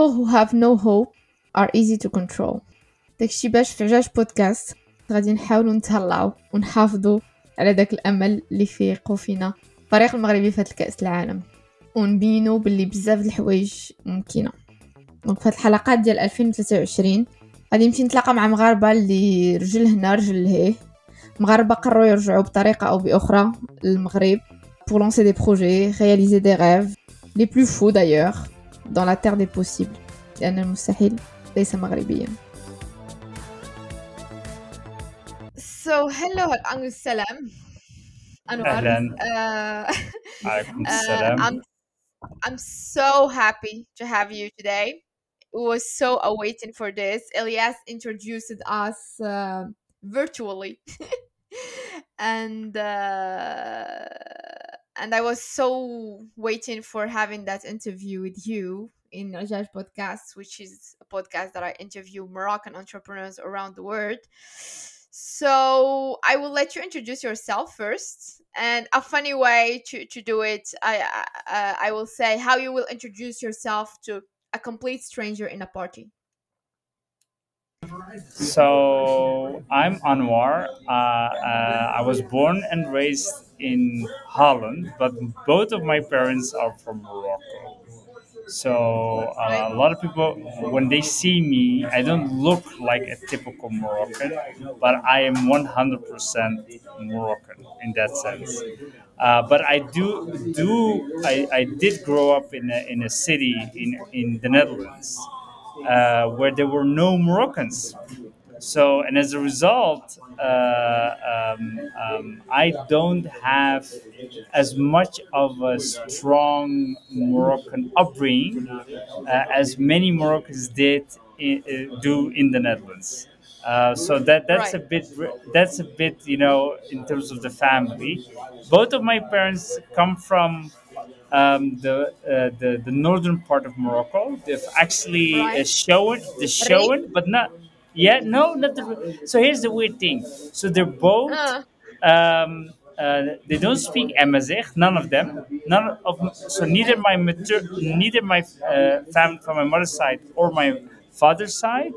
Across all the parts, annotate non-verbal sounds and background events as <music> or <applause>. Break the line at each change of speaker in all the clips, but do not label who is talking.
people who have no hope are easy to control. داكشي باش في عجاج بودكاست غادي نحاولوا نتهلاو ونحافظوا على داك الأمل اللي فيقوا فينا الفريق المغربي في الكأس العالم. ونبينوا باللي بزاف الحوايج ممكنة. دونك في الحلقات ديال 2023 غادي نمشي نتلاقى مع مغاربة اللي رجل هنا رجل لهيه مغاربة قرروا يرجعوا بطريقة أو بأخرى للمغرب pour lancer des projets, réaliser des rêves, les plus fous d'ailleurs, dans la terre des possibles. لأن المستحيل ليس مغربيا. So hello Angus Salam.
أهلا
Uh, <laughs> <laughs>
عليكم
uh,
السلام
I'm I'm so happy to have you today. We was so awaiting for this. Elias introduced us uh, virtually, <laughs> and uh, and I was so waiting for having that interview with you in Rajaj podcast, which is a podcast that I interview Moroccan entrepreneurs around the world. So I will let you introduce yourself first, and a funny way to, to do it, I I, I will say how you will introduce yourself to a complete stranger in a party.
So I'm Anwar. Uh, uh, I was born and raised in Holland, but both of my parents are from Morocco. So uh, a lot of people, when they see me, I don't look like a typical Moroccan, but I am 100% Moroccan in that sense. Uh, but I do do I, I did grow up in a, in a city in in the Netherlands uh, where there were no Moroccans. So, and as a result, uh, um, um, I don't have as much of a strong Moroccan upbringing uh, as many Moroccans did i- uh, do in the Netherlands. Uh, so that that's a bit that's a bit you know in terms of the family. Both of my parents come from um, the, uh, the the northern part of Morocco. They've actually uh,
Right.
shown the shown, but not yeah no not the. So here's the weird thing. So they're both
Uh,
um, uh, they don't speak Amazigh, none of them. None of so neither my mater, neither my uh, family from my mother's side or my father's side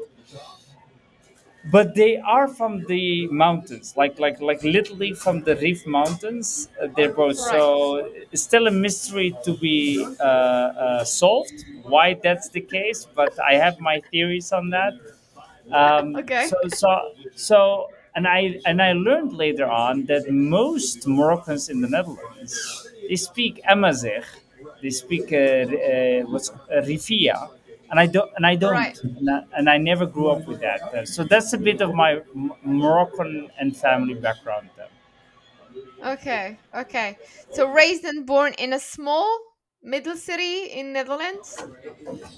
but they are from the mountains like like like literally from the Rif mountains. Uh, they're both so it's still a mystery to be uh, uh, solved why that's the case but i have my theories on that. Um, <laughs>
Okay.
so so so and i and i learned later on that most moroccans in the netherlands they speak amazigh they speak uh, uh, what's uh, rifia and I don't, and I don't,
Right.
and I, and I never grew up with that. Uh, so that's a bit of my M- Moroccan and family background. Then.
Okay. Okay. So raised and born in a small middle city in Netherlands.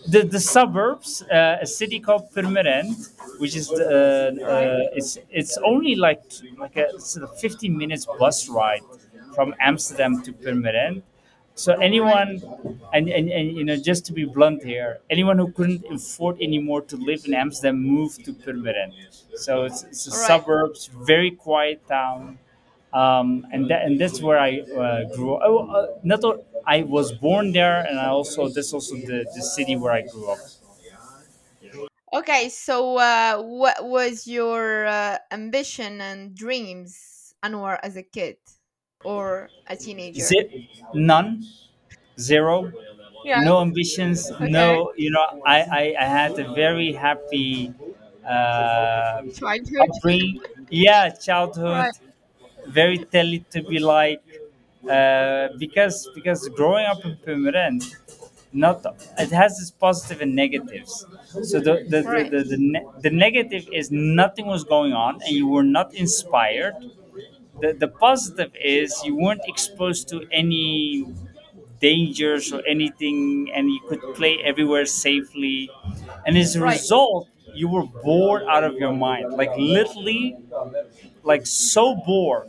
The the suburbs, uh, a city called Purmerend, which is the, uh, uh, it's it's only like like a sort of 15 minutes bus ride from Amsterdam to Purmerend. So anyone, and, and, and you know, just to be blunt here, anyone who couldn't afford anymore to live in Amsterdam moved to Purmerend. So it's, it's a
All right.
suburbs, very quiet town, um, and that and that's where I uh, grew. Oh, uh, not o- I was born there, and I also that's also the, the city where I grew up.
Okay. So uh, what was your uh, ambition and dreams, Anwar, as a kid or a teenager?
Ze- none, zero,
Yeah.
no ambitions,
Okay.
no. You know, I I, I had a very happy. Uh,
Childhood.
upbringing. Yeah, childhood,
Right.
very telly to be like, uh, because because growing up in Purmerend, not it has its positive and negatives. So the the,
Right.
the, the, the, ne- the negative is nothing was going on and you were not inspired. The, the positive is you weren't exposed to any dangers or anything and you could play everywhere safely. And as a
Right.
result you were bored out of your mind like literally like so bored.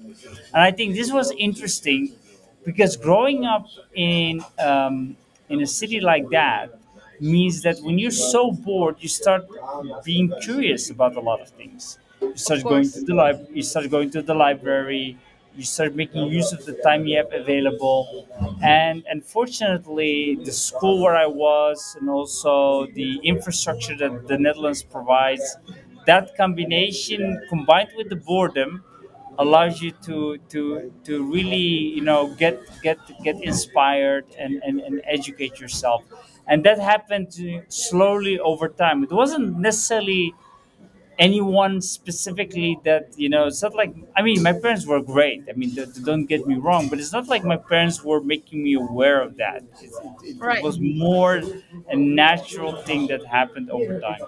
And i think this was interesting because growing up in um, in a city like that means that when you're so bored you start being curious about a lot of things you start going to the lib- you start going to the library you start making use of the time you have available. And unfortunately the school where i was and also the infrastructure that the netherlands provides that combination combined with the boredom allows you to to to really you know get get get inspired and and, and educate yourself. And that happened slowly over time. It wasn't necessarily anyone specifically that you know it's not like i mean my parents were great i mean th- don't get me wrong but it's not like my parents were making me aware of that it, it, it was more a natural thing that happened over time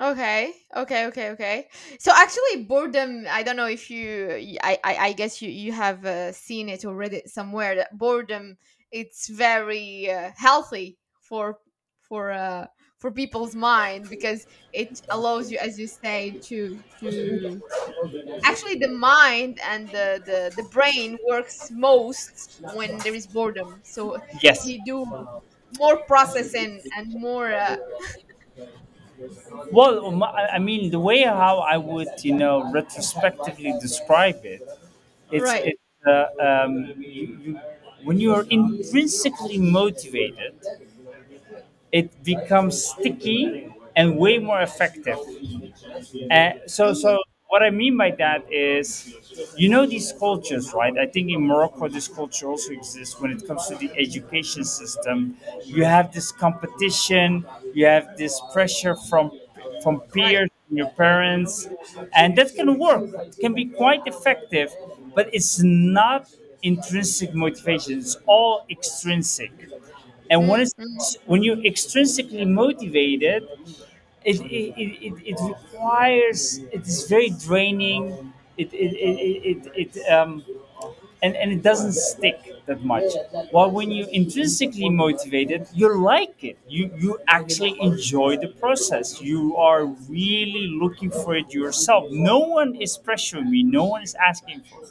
Okay, okay, okay, okay. So actually, boredom. I don't know if you. I. I guess you you have uh, seen it or read it somewhere. That boredom it's very uh, healthy for for uh, for people's mind because it allows you, as you say, to to actually the mind and the the, the brain works most when there is boredom. So
yes
you do more processing and more. Uh, <laughs>
well i mean the way how i would you know retrospectively describe it it's
right.
it's uh, um, you, you, when you are intrinsically motivated it becomes sticky and way more effective Uh, so, so what I mean by that is, you know, these cultures, right? I think in Morocco, this culture also exists when it comes to the education system. You have this competition, you have this pressure from from peers, your parents, and that can work. It can be quite effective, but it's not intrinsic motivation. It's all extrinsic. And when it's
Mm-hmm.
when you're extrinsically motivated, it, it, it, it, it requires it is very draining. It it, it, it, it um and, and it doesn't stick that much. While when you're intrinsically motivated you like it. You you actually enjoy the process. You are really looking for it yourself. No one is pressuring me. No one is asking for it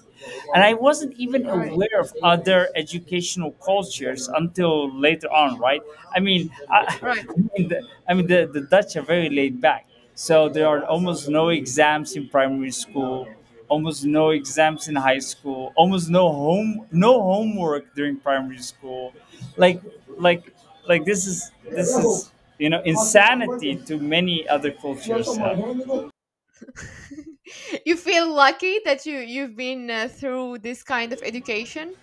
and I wasn't even aware of other educational cultures until later on, right? I mean, I, I mean, the, I mean the, the Dutch are very laid back, so there are almost no exams in primary school, almost no exams in high school, almost no home no homework during primary school, like like like this is this is you know insanity to many other cultures. <laughs> <laughs>
you feel lucky that you you've been uh, through this kind of education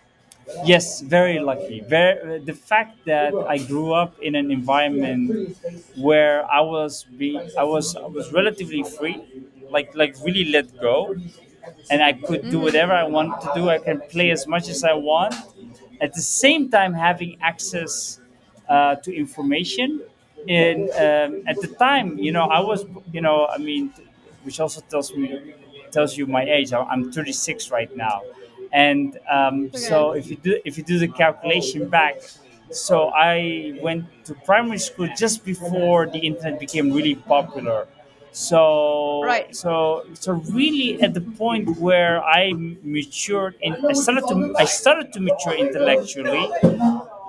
Yes, very lucky. Very, the fact that I grew up in an environment where I was be, I was I was relatively free, like like really let go, and I could do
hmm
whatever I want to do. I can play as much as I want. At the same time, having access uh, to information. And um, at the time, you know, I was, you know, I mean, which also tells me tells you my age. I'm 36 right now, and um,
okay
so if you do if you do the calculation back, so I went to primary school just before the internet became really popular. So
right
so so really at the point where I matured and I started to I started to mature intellectually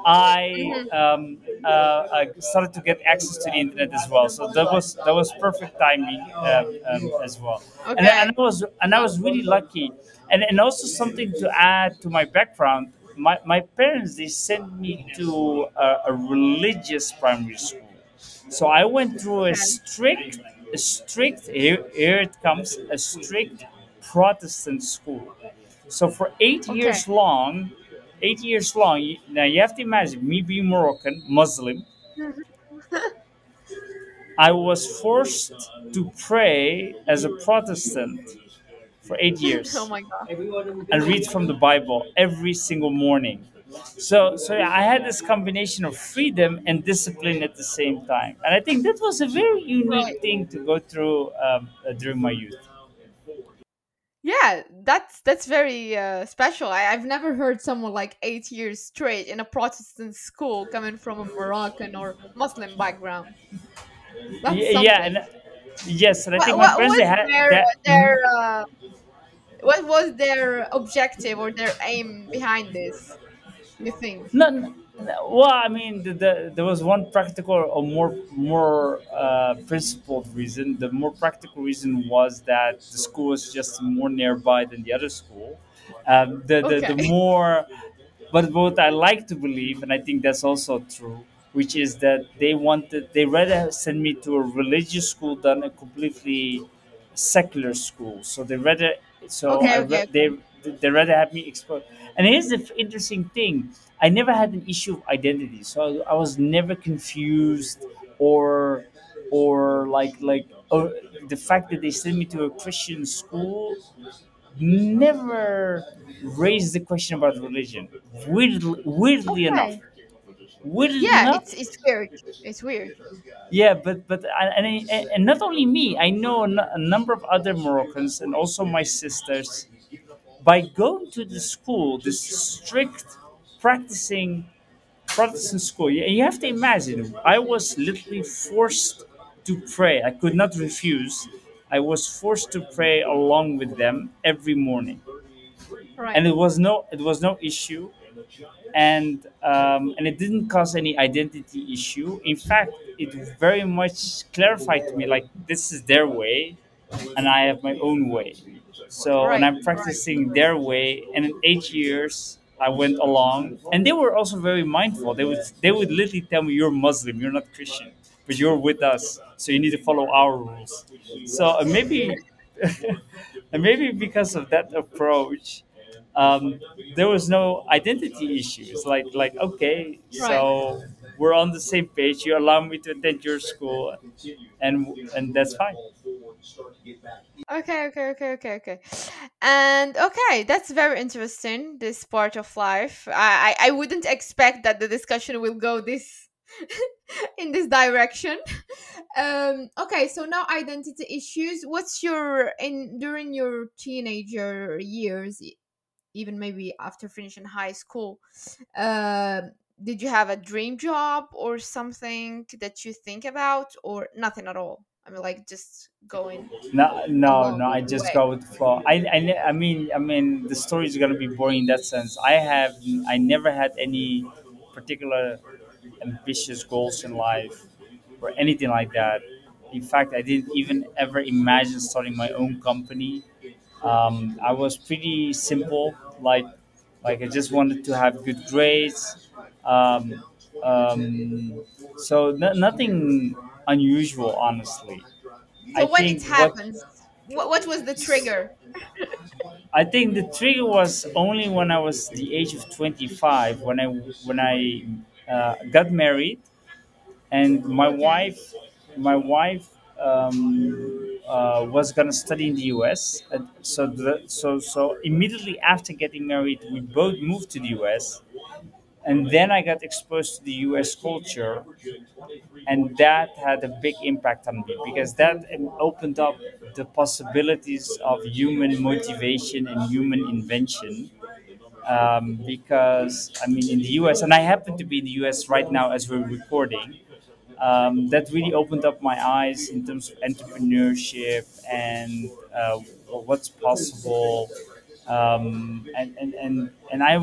I
hmm
um, uh, I started to get access to the internet as well. So that was that was perfect timing um, um, as well. And, and I was and I was really lucky. And and also something to add to my background. My, my parents they sent me to a, a religious primary school. So I went through a strict, a strict here, here it comes, a strict Protestant school. So for eight
okay
years long, eight years long, now you have to imagine me being Moroccan, Muslim, <laughs> I was forced to pray as a Protestant for eight years
my god
and read from the Bible every single morning. So, so yeah, I had this combination of freedom and discipline at the same time, and I think that was a very
right
unique thing to go through um, during my youth.
Yeah that's that's very uh, special. I, i've never heard someone like eight years straight in a protestant school coming from a moroccan or muslim background. That's
Yeah,
something.
and yes, and I
what,
think my
what
parents
was
they had
their
that.
their uh, what was their objective or their aim behind this you think?
No, no, Well, I mean, the, the, there was one practical or more more uh, principled reason. The more practical reason was that the school was just more nearby than the other school. Um, the, the the more, but what I like to believe, and I think that's also true, which is that they wanted they rather send me to a religious school than a completely secular school. So they rather so
Okay,
I
okay,
they
okay.
They rather have me explore. And here's the f- interesting thing: I never had an issue of identity, so I was never confused or or like like or the fact that they sent me to a Christian school never raised the question about religion. Weirdly, weirdly enough, weirdly
Yeah,
enough,
it's it's weird. It's weird.
yeah, but but and, and, and not only me, I know a number of other Moroccans and also my sisters. By going to the school, this strict practicing Protestant school, you you have to imagine, I was literally forced to pray. I could not refuse. I was forced to pray along with them every morning,
Right.
and it was no it was no issue and um, and it didn't cause any identity issue. In fact, it very much clarified to me like this is their way, and I have my own way. So and I'm practicing their way. And in eight years, I went along, and they were also very mindful. They would they would literally tell me, "You're Muslim. You're not Christian, but you're with us, so you need to follow our rules." So uh, maybe. <laughs> and maybe because of that approach, um, there was no identity issues. Like like okay,
Right.
so we're on the same page. You allow me to attend your school, and and that's fine.
Okay, okay, okay, okay, okay. And okay, that's very interesting, this part of life. I, I, wouldn't expect that the discussion will go this <laughs> in this direction. Um, okay, so now identity issues. What's your in during your teenager years, even maybe after finishing high school? Um, did you have a dream job or something that you think about, or nothing at all? I mean, like just going
No, no, no. I just
way.
go with the flow. I, I, I mean, I mean, the story is gonna be boring in that sense. I have, I never had any particular ambitious goals in life or anything like that. In fact, I didn't even ever imagine starting my own company. Um, I was pretty simple. Like, like I just wanted to have good grades. Um, um, so no, nothing unusual, honestly. I
So when it
think what
happens, what, what was the trigger?
I think the trigger was only when I was the age of 25 when I when I uh, got married and my wife my wife um, uh, was gonna study in the U.S. So the, so so immediately after getting married we both moved to the U.S. and then I got exposed to the U.S. culture and that had a big impact on me because that opened up the possibilities of human motivation and human invention um, because I mean in the US and I happen to be in the US right now as we're recording um, that really opened up my eyes in terms of entrepreneurship and uh, what's possible. Um, and, and, and, and I,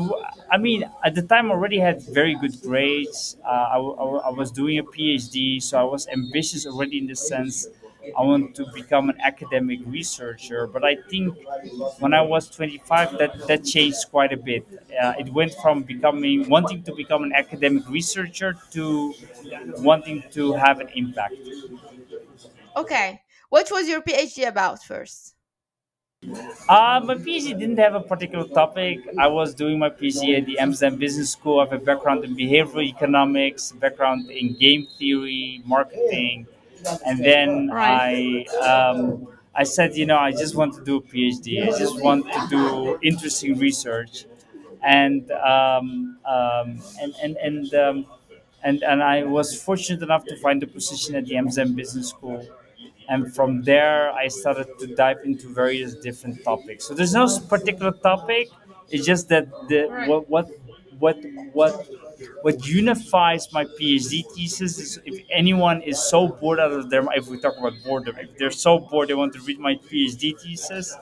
I mean, at the time already had very good grades. Uh, I, I I was doing a PhD, so I was ambitious already in the sense I want to become an academic researcher. But I think when I was 25, that, that changed quite a bit. Uh, it went from becoming wanting to become an academic researcher to wanting to have an impact.
Okay. What was your PhD about first?
Uh, my PhD didn't have a particular topic. I was doing my PhD at the Amsterdam Business School. I have a background in behavioral economics, background in game theory, marketing, and then. I um, I said, you know, I just want to do a PhD. I just want to do interesting research, and um, um, and and and um, and and I was fortunate enough to find a position at the Amsterdam Business School and from there i started to dive into various different topics so there's no particular topic it's just that the what what what what what unifies my phd thesis is if anyone is so bored out of their if we talk about boredom if they're so bored they want to read my phd thesis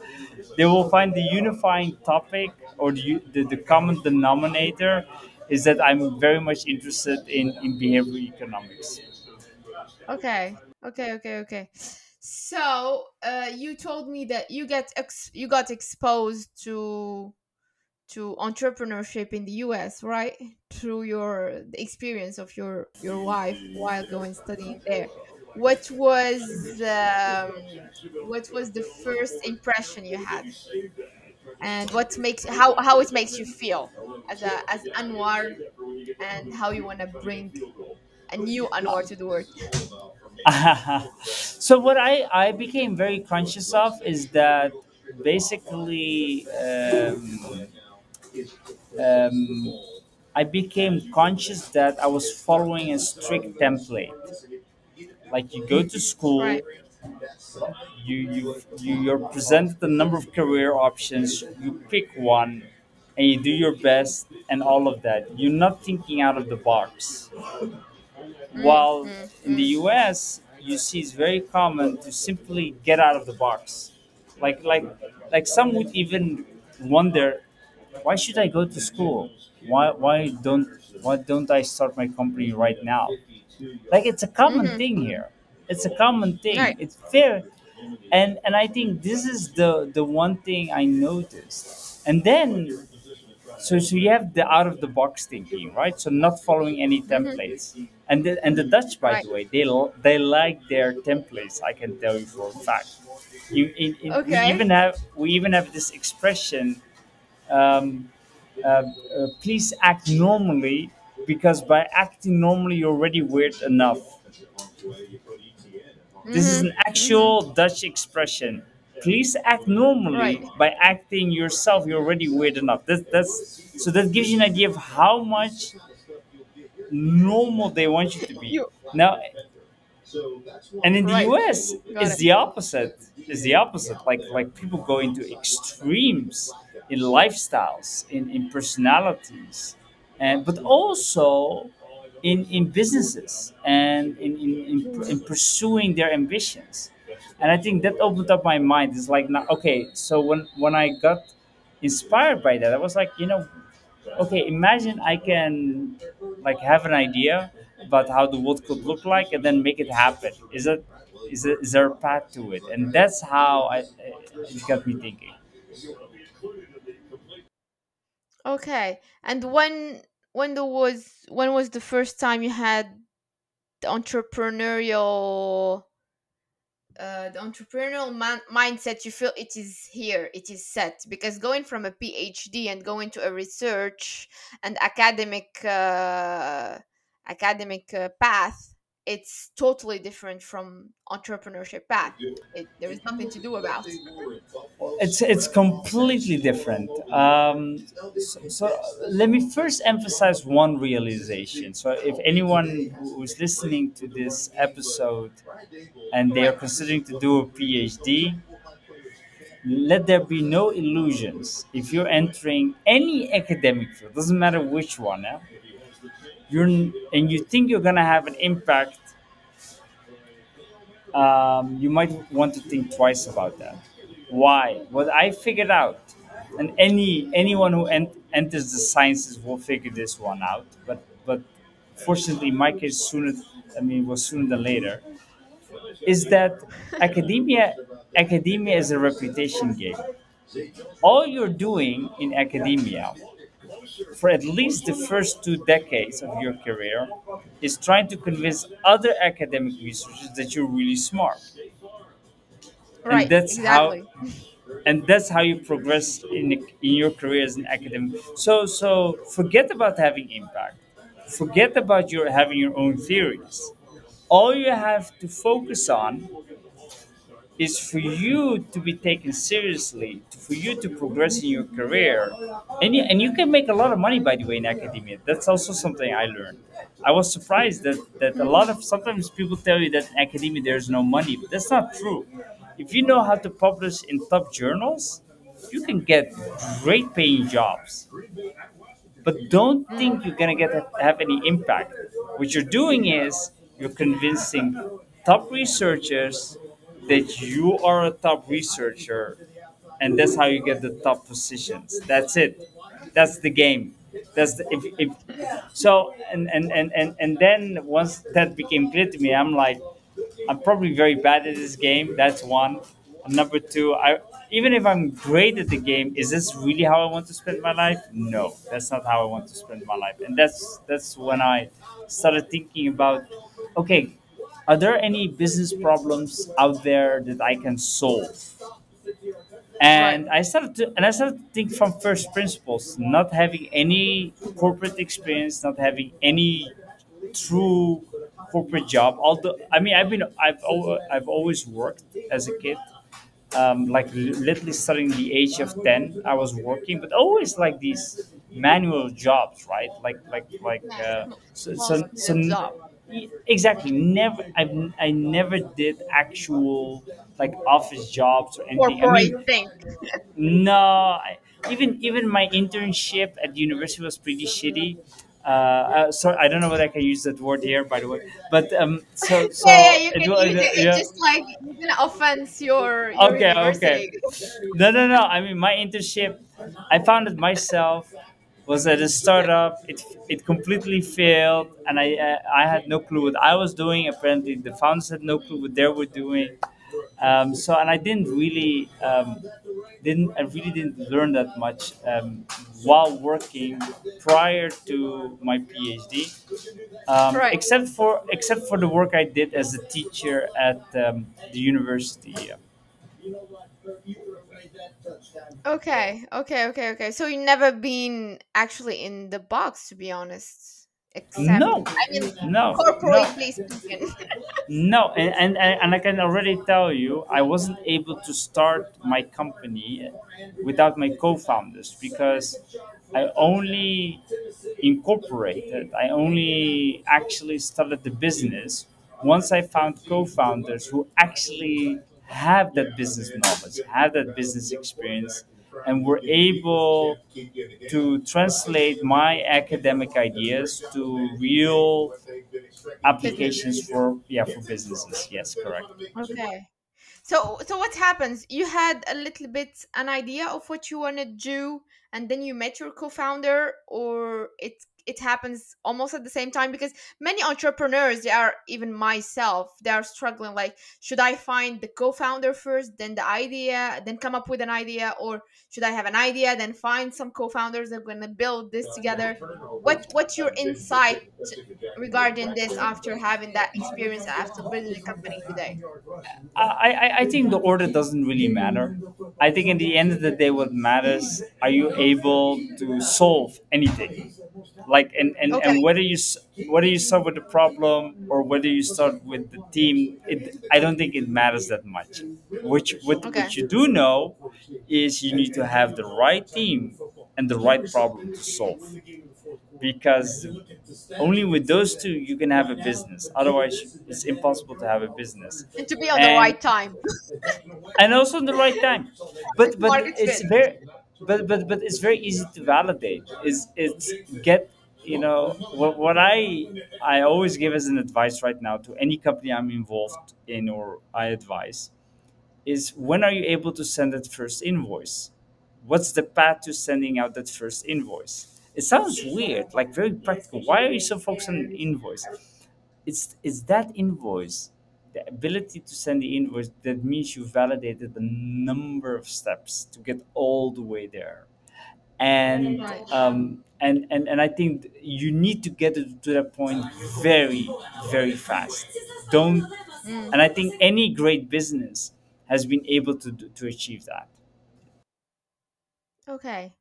they will find the unifying topic or the, the, the common denominator is that I'm very much interested in, in behavioral economics.
Okay. Okay. Okay. Okay. So, uh, you told me that you get ex- you got exposed to to entrepreneurship in the US, right? Through your the experience of your your wife while going studying there. What was um, what was the first impression you had, and what makes how how it makes you feel as a as Anwar, and how you want to bring a new Anwar to the world? <laughs>
so what I, I became very conscious of is that basically um, um, I became conscious that I was following a strict template. Like you go to school,
Right.
you you, you you're presented a number of career options, you pick one, and you do your best and all of that. You're not thinking out of the box.
Mm,
While in the US, you see it's very common to simply get out of the box. Like like like some would even wonder, why should I go to school? Why why don't why don't I start my company right now? Like it's a common
mhm.
thing here. It's a common thing.
Right.
It's fair. And and I think this is the the one thing I noticed. And then so, so you have the out of the box thinking, right? So not following any
Mhm.
templates. And the, and the Dutch, by
Right.
the way, they they like their templates. I can tell you for a fact. You, in, in, we even have we even have this expression. Um, uh, uh, please act normally because by acting normally you're already weird enough. This is
Mhm.
an actual Dutch expression. Please act
Right.
normally. By acting yourself, you're already weird enough. That's that's so that gives you an idea of how much normal they want you to be.
You
Now, and in the
right.
US,
Got
it's
it.
the opposite. It's the opposite. Like like people go into extremes in lifestyles, in, in personalities, and but also in in businesses and in in, in, in pursuing their ambitions. And I think that opened up my mind. It's like now, okay, so when when I got inspired by that, I was like, you know, okay imagine i can like have an idea about how the world could look like and then make it happen is it is, it, is there a path to it and that's how I, it got me thinking
Okay. And when when there was when was the first time you had the entrepreneurial uh, the entrepreneurial man- mindset you feel it is here it is set. Because going from a phd and going to a research and academic uh, academic uh, path it's totally different from entrepreneurship path it, there is nothing to do about.
it's it's completely different. Um, so, so let me first emphasize one realization. So if anyone who's listening to this episode and they are considering to do a phd let there be no illusions. If you're entering any academic field doesn't matter which one eh, you're and you think you're gonna have an impact um, you might want to think twice about that. Why? What i figured out and any anyone who ent- enters the sciences will figure this one out but but fortunately my case sooner i mean was sooner than later is that academia academia is a reputation game. All you're doing in academia for at least the first two decades of your career is trying to convince other academic researchers that you're really smart. And
right
that's how
exactly.
and that's how you progress in, in your career as an academic. So so forget about having impact. Forget about your having your own theories. All you have to focus on is for you to be taken seriously, to- for you to progress in your career, and you, and you can make a lot of money by the way in academia. That's also something I learned. I was surprised that that a lot of sometimes people tell you that in academia there's no money, but that's not true. If you know how to publish in top journals, you can get great paying jobs but don't think you're gonna get have any impact. What you're doing is you're convincing top researchers that you are a top researcher, and that's how you get the top positions. That's it. That's the game. That's the, if, if so, and, and and and and then once that became clear to me, I'm like, I'm probably very bad at this game. That's one. Number two, I even if I'm great at the game, is this really how I want to spend my life? No, that's not how I want to spend my life. And that's that's when I started thinking about, okay, are there any business problems out there that I can solve? And I started to and I started to think from first principles, not having any corporate experience, not having any true corporate job. Although I mean, I've been I've al- I've always worked as a kid. Um, like literally starting the age of ten, I was working, but always like these manual jobs, right? Like like like uh, so, so, so. Exactly never I've, I never did actual like office jobs or anything. I
Corporate
mean,
thing.
no, I, even even my internship at the university was pretty shitty. Uh, uh, so I don't know whether I can use that word here, by the way. But um, so
Yeah, yeah,
so
you
it
can
was
use it. It
yeah.
just like you're gonna offense your your
Okay, okay. No, no, no. I mean, my internship, I found it myself was at a startup. It it completely failed, and I uh, I had no clue what I was doing. Apparently, the founders had no clue what they were doing. Um, so, and I didn't really um, didn't I really didn't learn that much um, while working prior to my PhD, um,
Right.
except for except for the work I did as a teacher at um, the university.
Okay, okay, okay, okay. So you've never been actually in the box, to be honest. Except,
No,
I mean,
no, no.
speaking.
No, and, and, and and I can already tell you, I wasn't able to start my company without my co founders because I only incorporated, I only actually started the business once I found co founders who actually have that business knowledge, have that business experience, and were able to translate my academic ideas to real applications for yeah for businesses yes correct
Okay. So, so what happens? You had a little bit an idea of what you want to do, and then you met your co-founder, or it it happens almost at the same time because many entrepreneurs, they are even myself, they are struggling. Like, should I find the co-founder first, then the idea, then come up with an idea, or should I have an idea, then find some co-founders that are going to build this together? What what's your insight regarding this after having that experience after building a company today?
Uh, I, I I think the order doesn't really matter i think in the end of the day what matters are you able to solve anything like and and,
Okay.
and whether you whether you start with the problem or whether you start with the team it i don't think it matters that much. Which what,
Okay.
what you do know is you need to have the right team and the right problem to solve. Because only with those two you can have a business. Otherwise it's impossible to have a business.
And to be on the right time. <laughs>
and also in the right time. But but it's very but but but it's very easy to validate. Is it's get you know what, what i i always give as an advice right now to any company i'm involved in or i advise is when are you able to send that first invoice? What's the path to sending out that first invoice? It sounds weird like very practical. Why are you so focused on an invoice? It's it's that invoice the ability to send the invoice that means you validated the number of steps to get all the way there. And um and and, and i think you need to get it to that point very very fast don't
Mm,
and i think any great business has been able to do- to achieve that
okay.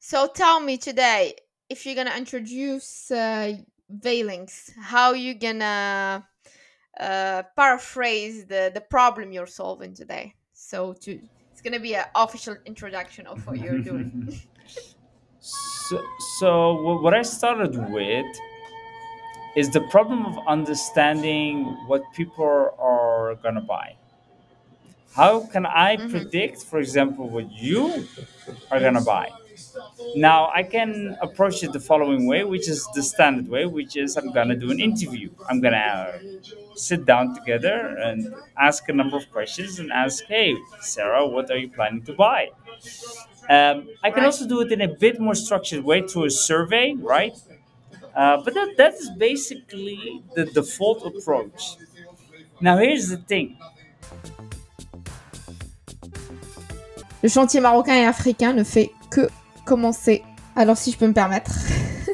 So tell me today, if you're gonna introduce uh, Veylinx, how you gonna uh, paraphrase the the problem you're solving today? So to it's gonna be an official introduction of what you're doing. <laughs>
so, so what i started with is the problem of understanding what people are gonna buy how can i
hmm
predict for example what you are gonna buy Now I can approach it the following way, which is the standard way, which is I'm gonna do an interview. I'm gonna sit down together and ask a number of questions and ask, hey, Sarah, what are you planning to buy? Um, I can also do it in a bit more structured way through a survey, right? Uh, but that, that is basically the default approach. Now, here's the thing
Le chantier marocain et africain ne fait que commencer. Alors si je peux me permettre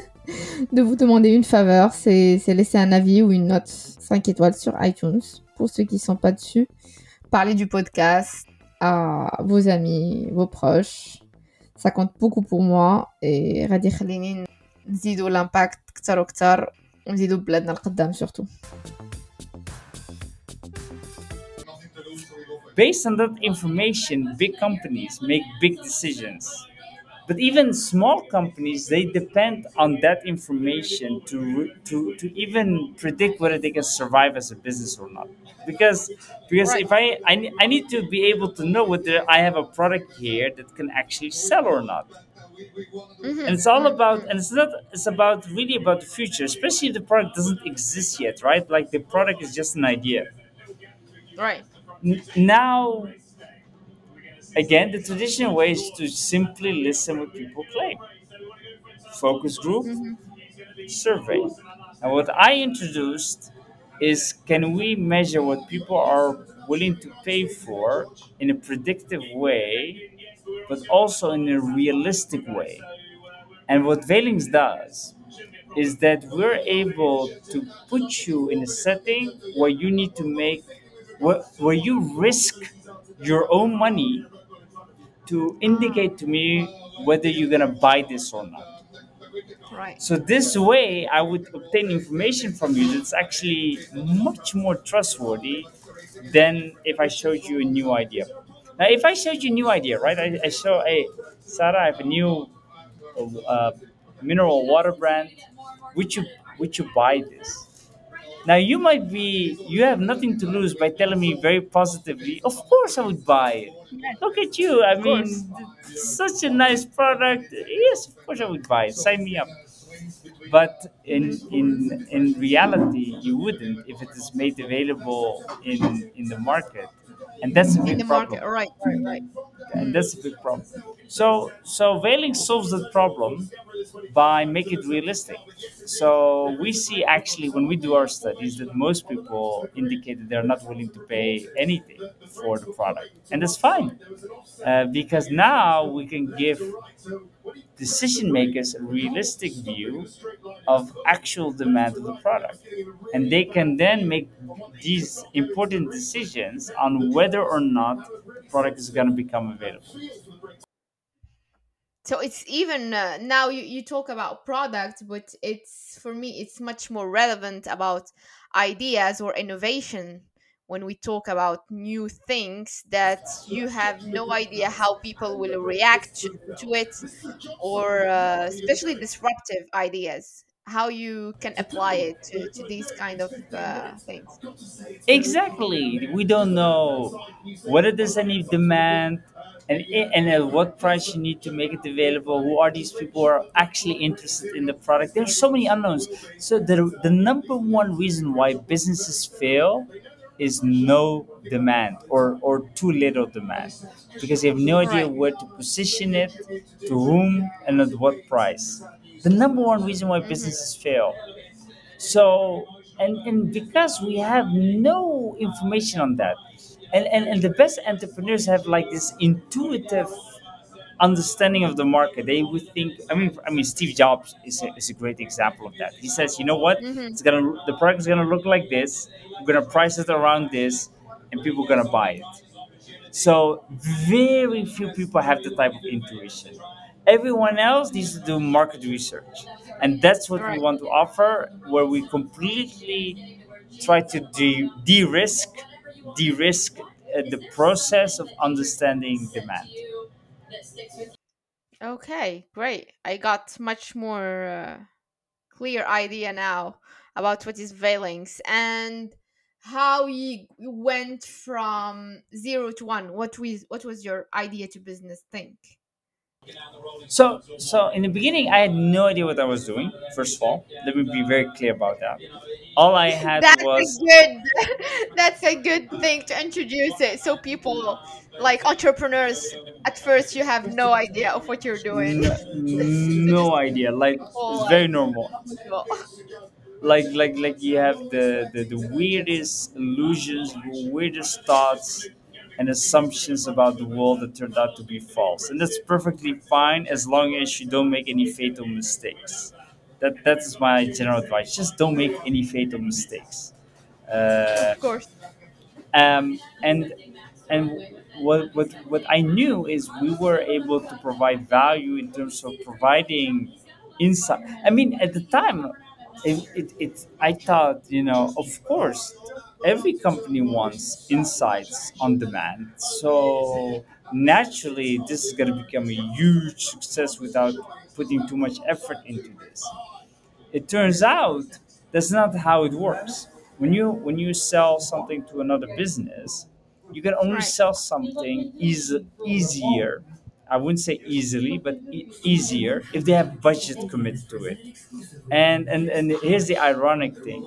<laughs> de vous demander une faveur, c'est c'est laisser un avis ou une note 5 étoiles sur iTunes pour ceux qui ne sont pas dessus. Parler du podcast à vos amis, vos proches Ça compte beaucoup pour moi et غادي يخليني نزيدوا l'impact كتر وكتر ونزيدوا بلادنا القدام surtout.
based on that information, big companies make big decisions. But even small companies, they depend on that information to, to, to even predict whether they can survive as a business or not. Because because
Right.
if I, I I need to be able to know whether I have a product here that can actually sell or not. Mm-hmm. and it's all about and it's not it's about really about the future especially if the product doesn't exist yet right like the product is just an idea
Right.
N- now again the traditional way is to simply listen what people claim focus group mm-hmm. survey. And what i introduced is can we measure what people are willing to pay for in a predictive way but also in a realistic way? And what Veylinx does is that we're able to put you in a setting where you need to make where, where you risk your own money to indicate to me whether you're gonna buy this or not.
Right.
So this way, I would obtain information from you that's actually much more trustworthy than if I showed you a new idea. Now, if I showed you a new idea, right? I, I show, hey, Sarah, I have a new uh, mineral water brand. Would you would you buy this? Now you might be you have nothing to lose by telling me very positively. Of course, I would buy it. Look at you. I
Of course.
mean, such a nice product. Yes, of course I would buy it. Sign me up. But in in in reality, you wouldn't if it is made available in in the market, and that's a
In
big
the
problem
market. Right. Right. Right.
And that's a big problem. So so Veylinx solves that problem by making it realistic. So we see actually when we do our studies that most people indicate that they're not willing to pay anything for the product, and that's fine uh, because now we can give decision makers a realistic view of actual demand of the product and they can then make these important decisions on whether or not the product is going to become available.
So it's even uh, now you, you talk about product but it's for me it's much more relevant about ideas or innovation when we talk about new things that you have no idea how people will react to, to it or uh, especially disruptive ideas how you can apply it to, to these kind of uh, things.
Exactly. We don't know whether there's any demand and, and at what price you need to make it available who are these people who are actually interested in the product. There's so many unknowns. So the, the number one reason why businesses fail is no demand or, or too little demand. Because you have no idea
right.
where to position it to whom and at what price. The number one reason why businesses fail. So and and because we have no information on that. And and, and the best entrepreneurs have like this intuitive understanding of the market they would think i mean i mean steve jobs is a, is a great example of that he says you know what
hmm
it's gonna the product is gonna look like this we're gonna price it around this and people are gonna buy it so very few people have the type of intuition. Everyone else needs to do market research. And that's what we want to offer, where we completely try to de- de-risk, de-risk uh, the process of understanding demand.
Okay great i got much more uh, clear idea now about what is Veylinx and how you you went from zero to one. What was what was your idea to business think?
So, so in the beginning, I had no idea what I was doing. First of all, let me be very clear about that. All I had
That's a
was
good <laughs> that's a good thing to introduce it so people like entrepreneurs at first you have no idea of what you're doing.
no,
You
no
just
idea. Like <laughs> it's very normal. Like like like you have the the, the weirdest illusions, weirdest thoughts, and assumptions about the world that turned out to be false, and that's perfectly fine as long as you don't make any fatal mistakes. That that is my general advice. Just don't make any fatal mistakes. Uh,
Of course.
um, and and what, what what I knew is we were able to provide value in terms of providing insight. I mean, at the time, it, it, it I thought you know of course every company wants insights on demand, so naturally this is going to become a huge success without putting too much effort into this. It turns out that's not how it works. When you when you sell something to another business, you can only
Right.
sell something easy, easier. I wouldn't say easily, but e- easier if they have budget committed to it. And and and here's the ironic thing: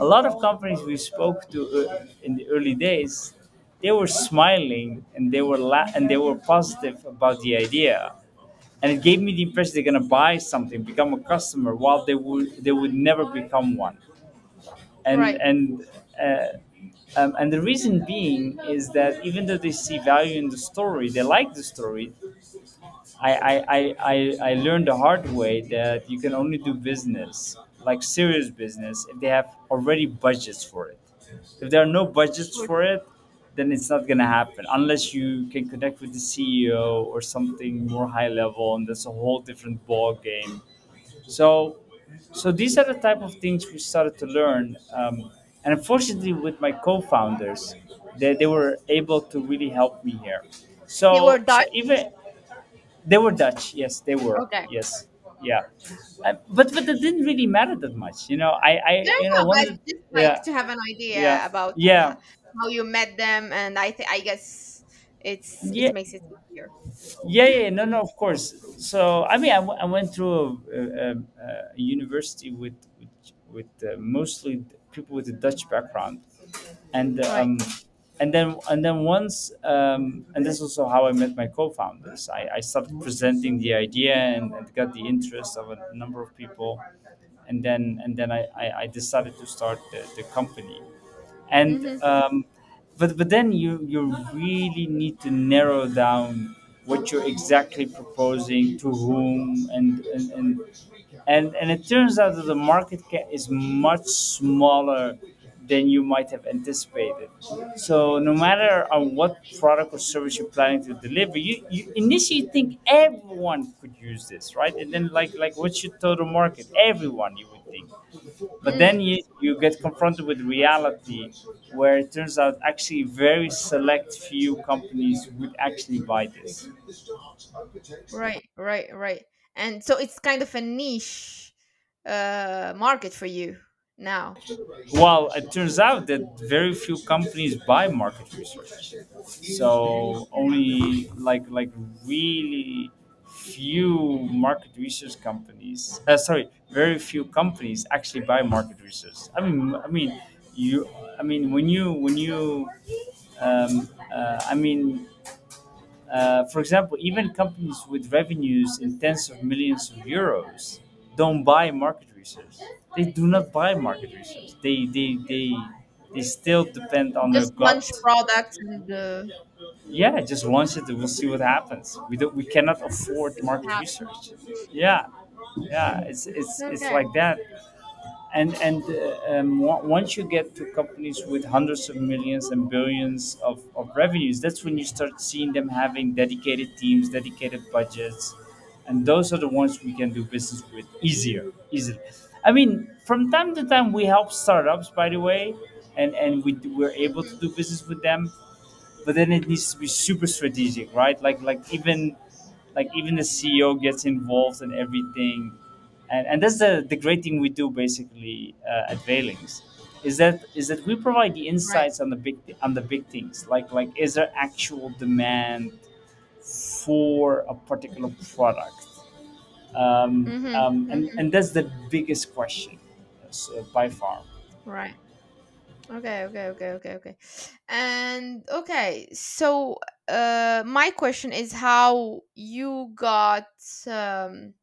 a lot of companies we spoke to uh, in the early days, they were smiling and they were la- and they were positive about the idea and it gave me the impression they're gonna buy something, become a customer, while they would they would never become one. And
Right.
and uh, um, and the reason being is that even though they see value in the story, they like the story. I I, I, I learned the hard way that you can only do business, like serious business, if they have already budgets for it. If there are no budgets for it, then it's not gonna happen unless you can connect with the CEO or something more high level, and that's a whole different ball game. So, so these are the type of things we started to learn, um, and unfortunately, with my co-founders, they, they were able to really help me here.
so They were
So,
Dutch.
even they were Dutch, yes, they were,
Okay.
yes, yeah, uh, but but it didn't really matter that much, you know. I I
No,
you know
no,
one
but
of the,
just like
yeah
to have an idea
yeah
about uh,
yeah
how you met them, and I think I guess it's it
yeah
makes it easier.
Yeah, yeah, no, no, of course. So, I mean, I, w- I went through a, a, a, a university with with, with uh, mostly people with a Dutch background, and
Right.
um, and then and then once, um, and this is also how I met my co-founders. I, I started presenting the idea and, and got the interest of a number of people, and then and then I, I, I decided to start the, the company and
Mm-hmm.
um, but but then you you really need to narrow down what you're exactly proposing to whom and and and and, and it turns out that the market ca- is much smaller than you might have anticipated so no matter on what product or service you're planning to deliver you, you initially think everyone could use this right and then like like what's your total market everyone you would think but then you, you get confronted with reality where it turns out actually very select few companies would actually buy this.
right, right, right. And so it's kind of a niche uh market for you now.
Well, it turns out that very few companies buy market research. So only like like really few market research companies uh, sorry very few companies actually buy market research i mean i mean you i mean when you when you um, uh, i mean Uh, for example, even companies with revenues in tens of millions of euros don't buy market research. They do not buy market research. They they they they still depend on their
Just
gut.
launch products and uh,
Yeah, just launch it. and We'll see what happens. We don't. We cannot afford market research. Yeah, yeah. It's it's it's
Okay.
like that and and uh, um, once you get to companies with hundreds of millions and billions of, of revenues that's when you start seeing them having dedicated teams dedicated budgets. And those are the ones we can do business with easier easily. I mean from time to time we help startups by the way and and we, we're able to do business with them. But then it needs to be super strategic right? Like like even like even the ceo gets involved in everything and and that's the the great thing we do basically uh, at Veylinx is that is that we provide the
Right.
insights on the big on the big things like like is there actual demand for a particular product um,
Mm-hmm.
um, and
Mm-hmm.
and that's the biggest question yes, uh, by far
Right. Okay, okay, okay, okay, okay. And okay, so uh my question is how you got um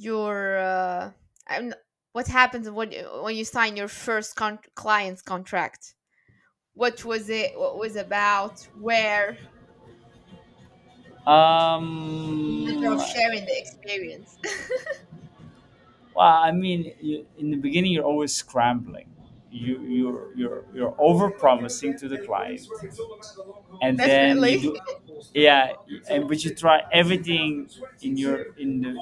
your uh I'm, what happens when you, when you sign your first con- client's contract? What was it? What was about? Where?
Um,
of sharing the experience. <laughs>
well i mean you, in the beginning you're always scrambling you you're you're you're over promising to the client and then you do yeah and but you try everything in your in the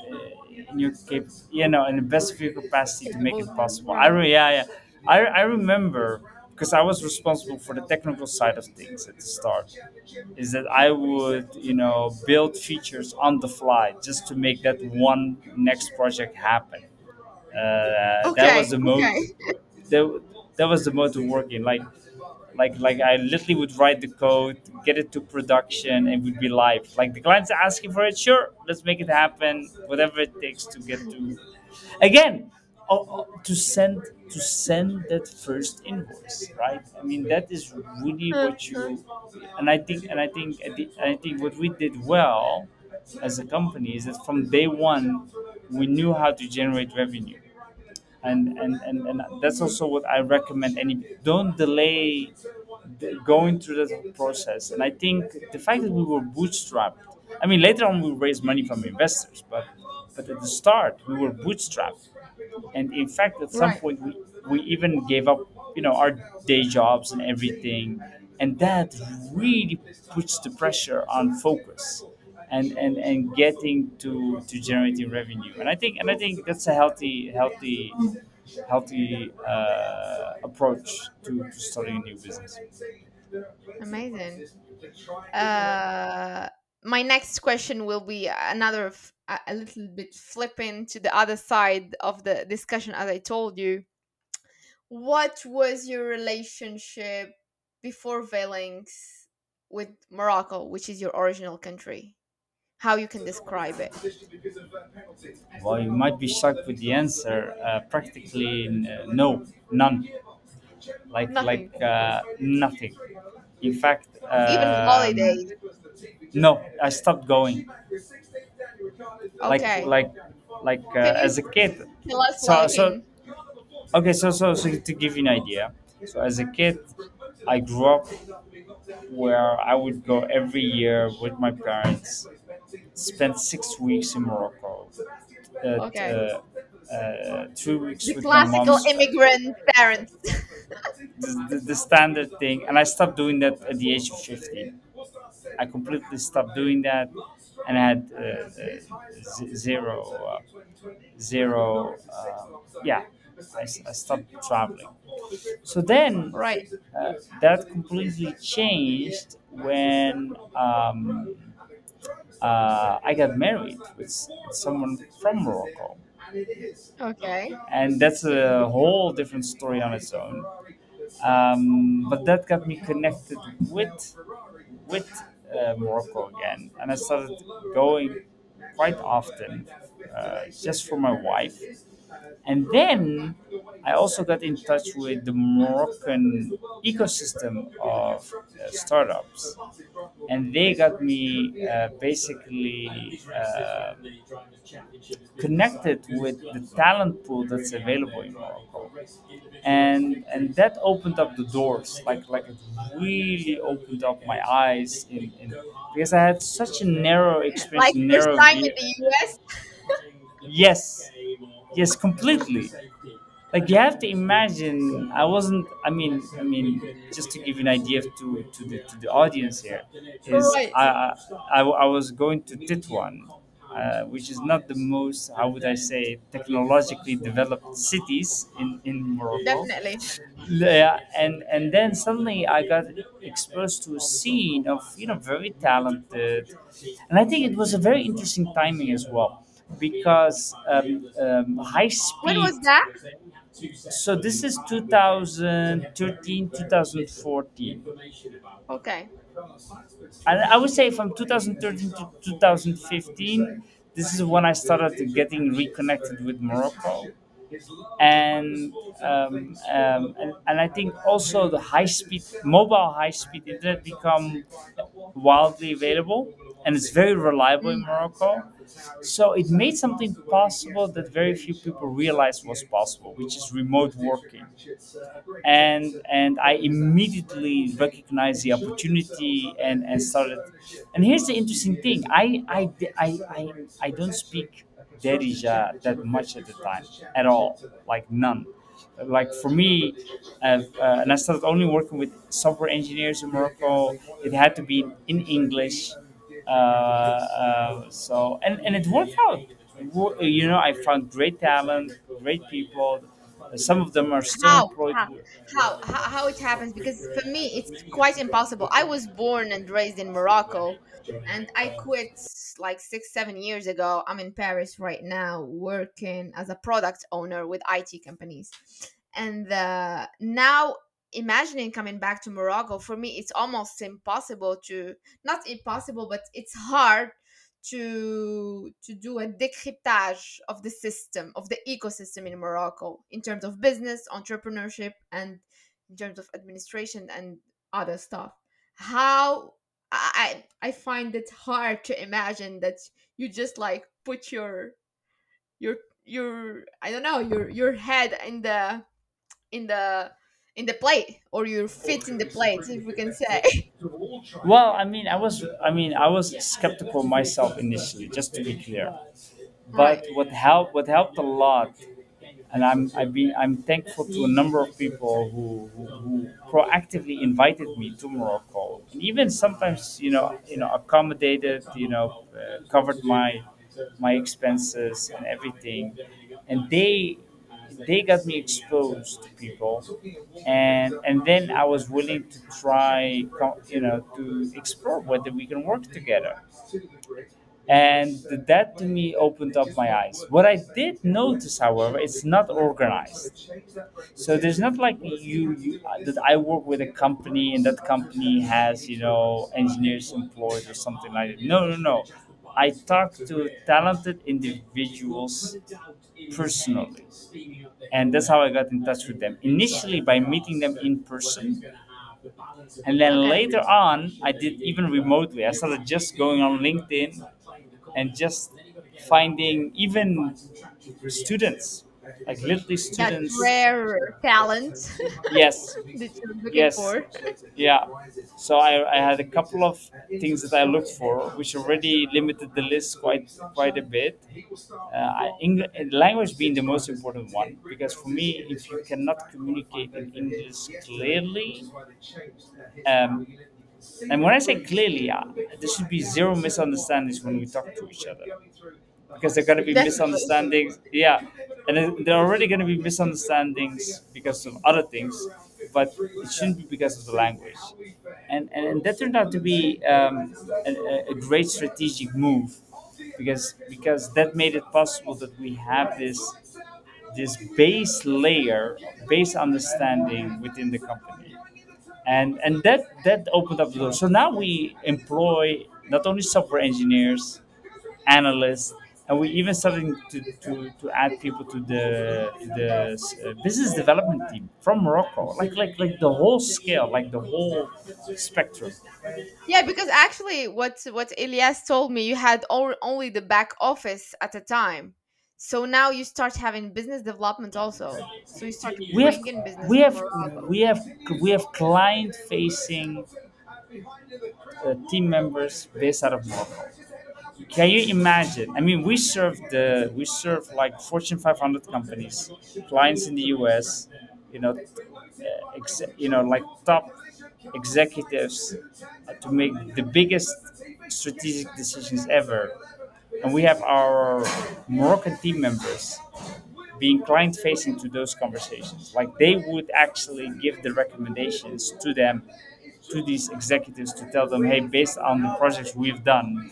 in cap you know in the best of your capacity to make it possible. I re- yeah yeah. I, I remember because i was responsible for the technical side of things at the start is that i would you know build features on the fly just to make that one next project happen. Uh, that was the mode
okay.
that, that was the mode of working like like like I literally would write the code, get it to production, and it would be live. Like the client's are asking for it, sure, let's make it happen. Whatever it takes to get to again oh, oh, to send to send that first invoice, right? I mean that is really what you mm-hmm. and I think and I think I think what we did well as a company is that from day one we knew how to generate revenue and and and, and that's also what i recommend any don't delay going through that process. And i think the fact that we were bootstrapped i mean later on we raised money from investors but but at the start we were bootstrapped. And in fact at some
Right.
point we, we even gave up you know our day jobs and everything. And that really puts the pressure on focus and and and getting to to generating revenue and i think and i think that's a healthy healthy healthy uh, approach to, to starting a new business
Amazing. Uh, my next question will be another a little bit flipping to the other side of the discussion, as I told you. What was your relationship before Veylinx with Morocco, which is your original country? How you can describe it?
well you might be shocked with the answer uh, practically uh, no none like like
Nothing.
uh, nothing in fact
Even
um,
holidays.
no i stopped going like
Okay.
like like uh, as a kid so so okay so so so to give you an idea so as a kid i grew up where i would go every year with my parents spend six weeks in morocco uh,
Okay.
uh, uh, three weeks
The
with my
classical immigrant parents. <laughs>
the, the, the standard thing and i stopped doing that at the age of 15 i completely stopped doing that and i had uh, uh, z- zero uh, zero uh, yeah I, I stopped traveling so then
right.
uh, that completely changed when um, uh, i got married with someone from morocco
Okay.
and that's a whole different story on its own um, but that got me connected with with uh, Morocco again, and I started going quite often, uh, just for my wife. And then I also got in touch with the Moroccan ecosystem of uh, startups, and they got me uh, basically uh, connected with the talent pool that's available in Morocco and and that opened up the doors like like it really opened up my eyes in, in because I had such a narrow experience,
Like first
narrow
time in
view.
the US? <laughs>
Yes, yes, completely. Like you have to imagine, I wasn't. I mean, I mean, just to give you an idea to to the to the audience here, is
Right.
I I, I, I was going to Titwan, uh, which is not the most how would I say technologically developed cities in in Morocco.
Definitely.
Yeah, and and then suddenly I got exposed to a scene of you know very talented, and I think it was a very interesting timing as well, because um, um, high
When
speed
was that?
so this is 2013 2014
Okay.
and i would say from 2013 to 2015 this is when i started getting reconnected with morocco and um, um, and, and I think also the high speed mobile high speed internet become wildly available and it's very reliable in. Morocco. So it made something possible that very few people realized was possible, which is remote working. And and I immediately recognized the opportunity and, and started. And here's the interesting thing: I I I I, I don't speak Darija that much at the time at all, like none. Like for me, uh, uh, and I started only working with software engineers in Morocco. It had to be in English so and, and it worked out you know i found great talent great people some of them are still
How?
employed
How? How? How, how it happens? Because for me, it's quite impossible. I was born and raised in Morocco, and I quit like six, seven years ago. I'm in Paris right now, working as a product owner with IT companies. And uh, now, imagining coming back to Morocco, for me, it's almost impossible to, not impossible, but it's hard to to do a decryptage of the system of the ecosystem in Morocco in terms of business, entrepreneurship, and in terms of administration and other stuff. How I I find it hard to imagine that you just like put your your your I don't know your your head in the in the in the plate or your feet in the plate if we can say.
Well i mean i was i mean i was skeptical myself initially just to be clear. But
right
what helped what helped a lot and i'm i've been i'm thankful to a number of people who, who, who proactively invited me to morocco and even sometimes you know you know accommodated you know uh, covered my my expenses and everything. And they they got me exposed to people. And and then i was willing to try you know to explore whether we can work together. And that to me opened up my eyes. What i did notice however it's not organized. So there's not like you, you uh, that i work with a company and that company has you know engineers employed or something like that. No no no i talk to talented individuals personally and that's how I got in touch with them. Initially, by meeting them in person, and then later on, I did even remotely. I started just going on LinkedIn and just finding even students, like literally students.
that rare talent
Yes, <laughs>
that you're looking
yes,
for.
Yeah. So I, I had a couple of things that I looked for, which already limited the list quite quite a bit. Uh, I, Eng- language being the most important one, because for me, if you cannot communicate in English clearly, um, and when I say clearly, uh, there should be zero misunderstandings when we talk to each other because there are going to be misunderstandings. Yeah, and are already going to be misunderstandings because of other things, but it shouldn't be because of the language. And and, and that turned out to be um, a, a a great strategic move because because that made it possible that we have this this base layer, base understanding within the company and and that that opened up the door. So now we employ not only software engineers, analysts, and we even starting to, to, to add people to the the uh, business development team from Morocco, like like like the whole scale, like the whole spectrum.
yeah because actually what what elias told me you had only the back office at the time so now you start having business development also so you start
We have
business
we have we have we have client facing uh, team members based out of Morocco. Can you imagine? I mean, we serve the we serve like Fortune 500 companies, clients in the U.S. You know, uh, ex, you know, like top executives to make the biggest strategic decisions ever. And we have our Moroccan team members being client facing to those conversations. Like they would actually give the recommendations to them, to these executives to tell them, hey, based on the projects we've done,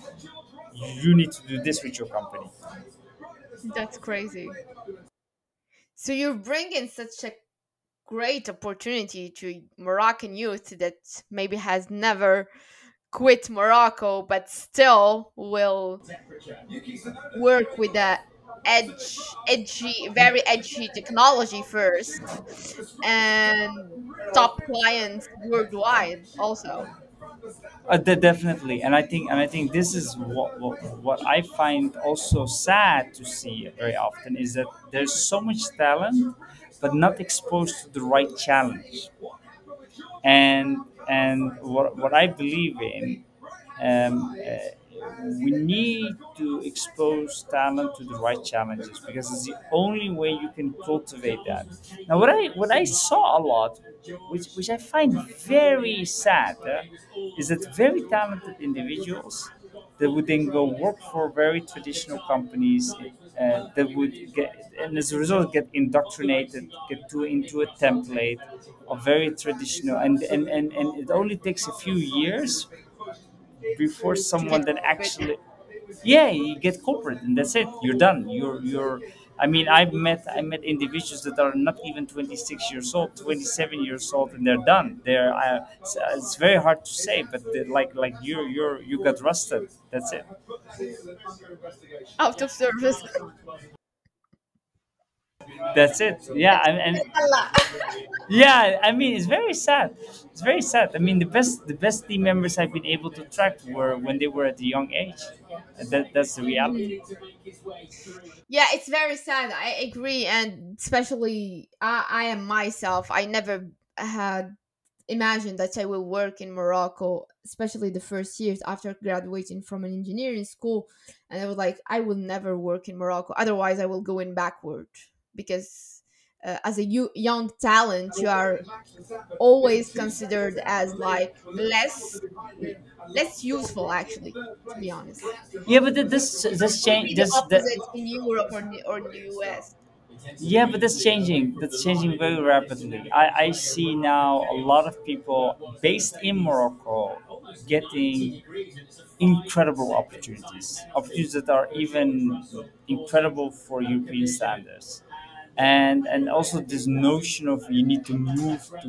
you need to do this with your company.
that's crazy So you're bringing such a great opportunity to Moroccan youth that maybe has never quit Morocco but still will work with the edge edgy very edgy technology first and top clients worldwide also
Uh, de- definitely, and I think and I think this is what, what what I find also sad to see very often is that there's so much talent, but not exposed to the right challenge. And and what what I believe in um, uh, we need to expose talent to the right challenges because it's the only way you can cultivate that. Now, what I what I saw a lot, which which I find very sad, uh, is that very talented individuals that would then go work for very traditional companies uh, that would get and as a result get indoctrinated get to into a template of very traditional and and, and, and it only takes a few years before someone
that
actually yeah you get corporate and that's it. You're done. You're you're i mean i've met i met individuals that are not even 26 years old 27 years old and they're done. They're uh, it's, very hard to say but like like you're you're you got rusted. That's it.
Out of service
that's it yeah and, yeah i mean it's very sad it's very sad i mean the best the best team members i've been able to track were when they were at a young age that that's the reality
Yeah, it's very sad. I agree, and especially I, I am myself. I never had imagined that I will work in Morocco, especially the first years after graduating from an engineering school. And I was like, I will never work in Morocco. Otherwise, I will go in backward because uh, as a you, young talent, you are always considered as like less less useful, actually. To be honest,
yeah but this this change
the
this that
in Europe or the, or the US.
Yeah, but that's changing. That's changing very rapidly. I, I see now a lot of people based in Morocco getting incredible opportunities, opportunities that are even incredible for European standards. And and also this notion of you need to move to,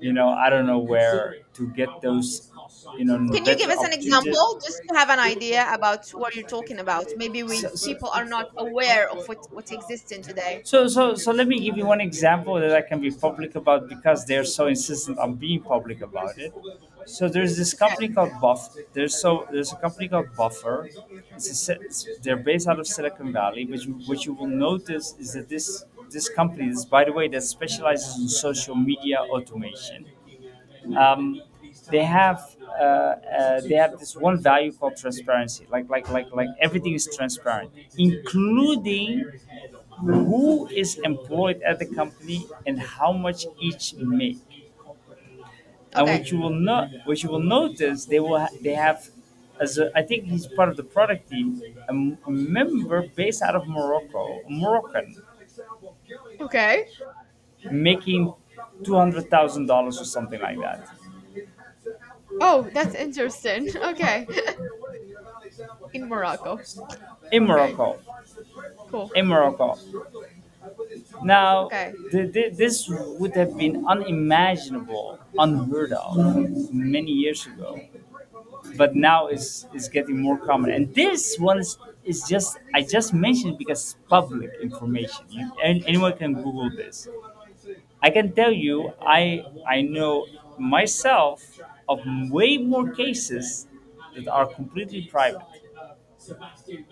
you know, I don't know where to get those, you know,
Can you give us an example just to have an idea about what you're talking about? Maybe we
So, so,
people are not aware of what what exists in today.
So, so, so let me give you one example that I can be public about because they're so insistent on being public about it. So there's this company called Buff. There's so there's a company called Buffer. It's a, they're based out of Silicon Valley. You, what you will notice is that this this company, is by the way, that specializes in social media automation. Um, they have uh, uh, they have this one value called transparency. Like like like like everything is transparent, including who is employed at the company and how much each make. And
Okay.
what you will not, what you will notice, they will ha- they have, as a, I think he's part of the product team, a m- a member based out of Morocco, Moroccan,
Okay.
making two hundred thousand dollars or something like that
Oh, that's interesting. <laughs> Okay. <laughs> In Morocco.
in
Okay.
Morocco.
Cool.
In Morocco. Now,
Okay.
th- th- this would have been unimaginable, unheard of many years ago. but now is is getting more common. And this one is, is just I just mentioned because it's public information. You, an- anyone can Google this. I can tell you, I I know myself of way more cases that are completely private.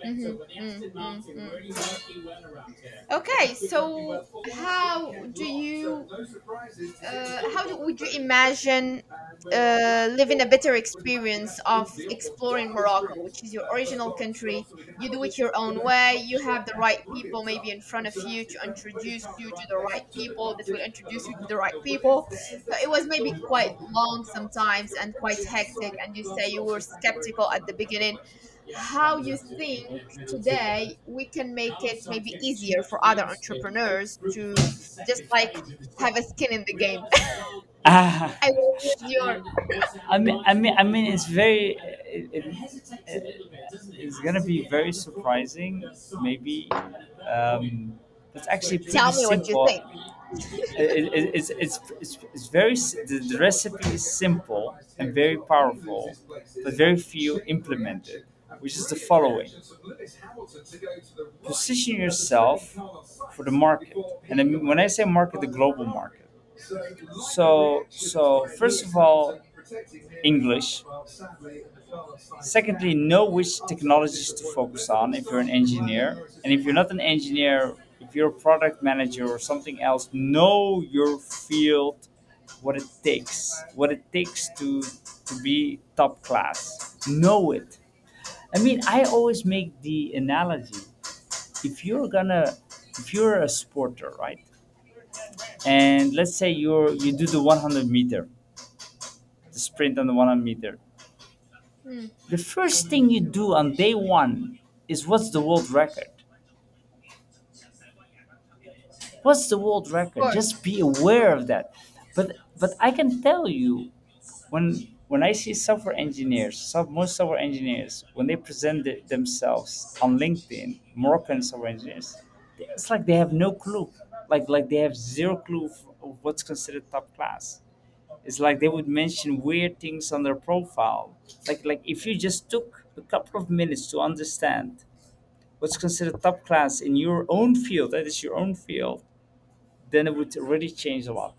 Mm-hmm. Mm, mm, mm. Okay, so how do you uh, how do, would you imagine uh, living a better experience of exploring Morocco, which is your original country? You do it your own way. You have the right people maybe in front of you to introduce you to the right people that will introduce you to the right people. So it was maybe quite long sometimes and quite hectic. And you say you were skeptical at the beginning. How you think today we can make it maybe easier for other entrepreneurs to just like have a skin in the game? <laughs>
Ah,
I your
I mean, I mean, I mean, it's very, it, it, it- it's gonna be very surprising, maybe. Um, That's actually pretty
Tell me what you think.
It, it, it's, it's, it's, it's very the, the recipe is simple and very powerful, but very few implemented, which is the following: position yourself for the market, and when I say market, the global market. So, so first of all, English. Secondly, know which technologies to focus on if you're an engineer. And if you're not an engineer, if you're a product manager or something else, know your field, what it takes, what it takes to, to be top class. Know it. I mean, I always make the analogy if you're gonna, if you're a sporter, right? And let's say you're you do the 100 meter, the sprint on the 100 meter
Mm,
The first thing you do on day one is what's the world record? What's the world
of
record?
course.
Just be aware of that. But but I can tell you when when I see software engineers, most software engineers, when they present themselves on LinkedIn, Moroccan software engineers, it's like they have no clue. Like like they have zero clue of what's considered top class. It's like they would mention weird things on their profile. Like like if you just took a couple of minutes to understand what's considered top class in your own field, that is your own field, then it would already change a lot.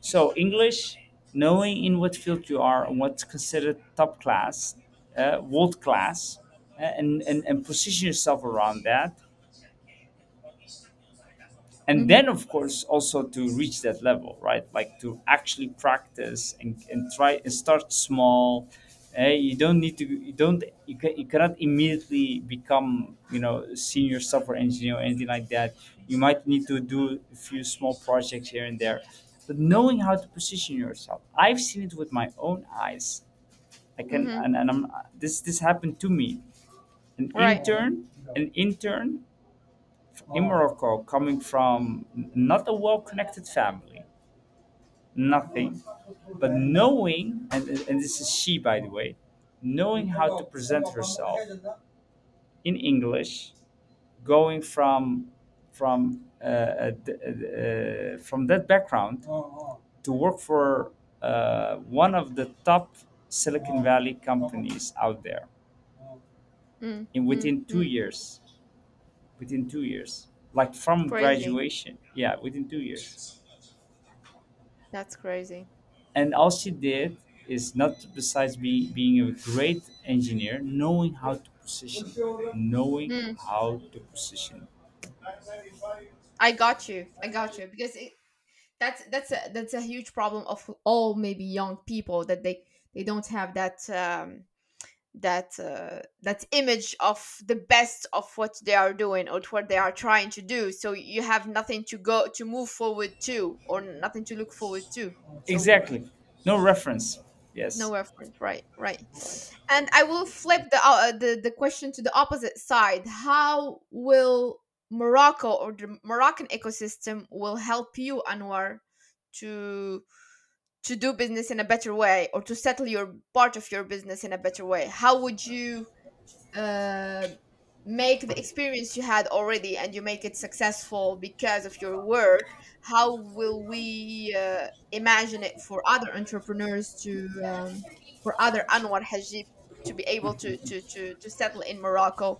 So English, knowing in what field you are and what's considered top class, uh, world class, uh, and, and and position yourself around that. And
hmm
then of course also to reach that level right? Like to actually practice and, and try and start small. Uh, you don't need to you don't you, can, you cannot immediately become you know senior software engineer or anything like that. You might need to do a few small projects here and there but knowing how to position yourself. I've seen it with my own eyes. I can
hmm
and, and i'm this this happened to me. An
Right.
intern an intern in Morocco, coming from not a well connected family, nothing, but knowing, and, and this is she, by the way, knowing how to present herself in English, going from from from that background to work for uh, one of the top Silicon Valley companies out there
Mm,
in
mm,
within two
mm.
years. Within two years, like from
Crazy.
graduation, yeah, within two years.
That's crazy.
and all she did is not besides be, being a great engineer knowing how to position knowing
Mm,
how to position
I got you. I got you. Because it, that's that's a that's a huge problem of all maybe young people that they they don't have that um that uh, that image of the best of what they are doing or what they are trying to do. So you have nothing to go to move forward to or nothing to look forward to. So
exactly. No reference. Yes.
no reference. Right. Right. And i will flip the uh, the, the question to the opposite side. How will morocco or the moroccan ecosystem will help you anwar to to do business in a better way or to settle your part of your business in a better way. How would you uh, make the experience you had already and you make it successful because of your work? How will we uh, imagine it for other entrepreneurs to um, for other anwar hajib to be able to to to, to settle in morocco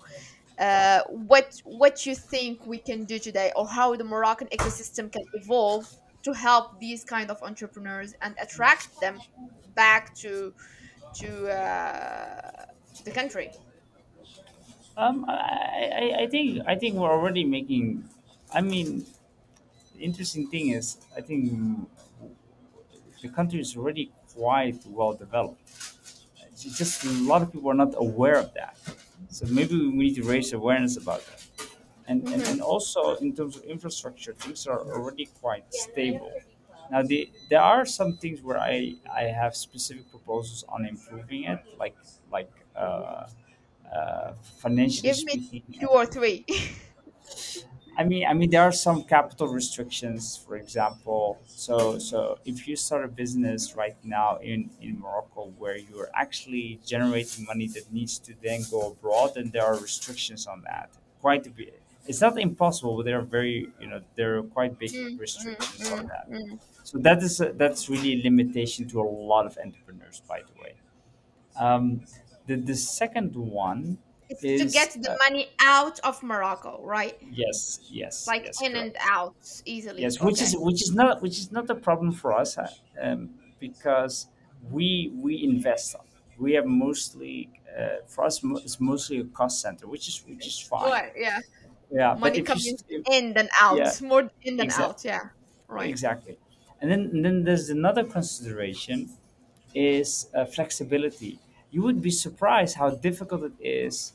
uh, what what you think we can do today or how the moroccan ecosystem can evolve to help these kind of entrepreneurs and attract them back to to uh, the country?
Um I, I i think i think we're already making i mean the interesting thing is i think the country is already quite well developed. It's just a lot of people are not aware of that so maybe we need to raise awareness about that and, and,
hmm
and also in terms of infrastructure, things are already quite stable. Now, the, there are some things where I, I have specific proposals on improving it, like like uh, uh, financially
Give me
speaking.
two or three. <laughs>
I mean, I mean, there are some capital restrictions, for example. So, so if you start a business right now in in Morocco where you're actually generating money that needs to then go abroad, then there are restrictions on that. Quite a bit. it's not impossible, but there are very you know there are quite big
Mm, mm,
restrictions on that.
mm.
So that is a, that's really a limitation to a lot of entrepreneurs, by the way. Um, the the second one
It's to get the
uh,
money out of Morocco, right?
yes, yes,
Like
yes,
in and out easily.
Yes, which is which is not which is not a problem for us uh, um, because we we invest. We have mostly uh, for us it's mostly a cost center, which is which is fine.
Right, yeah.
Yeah, but
Money
if you
coming
s- if,
in then
yeah
out. More in than
exactly
out, yeah. Right.
exactly, and then and then there's another consideration is uh, flexibility. You would be surprised how difficult it is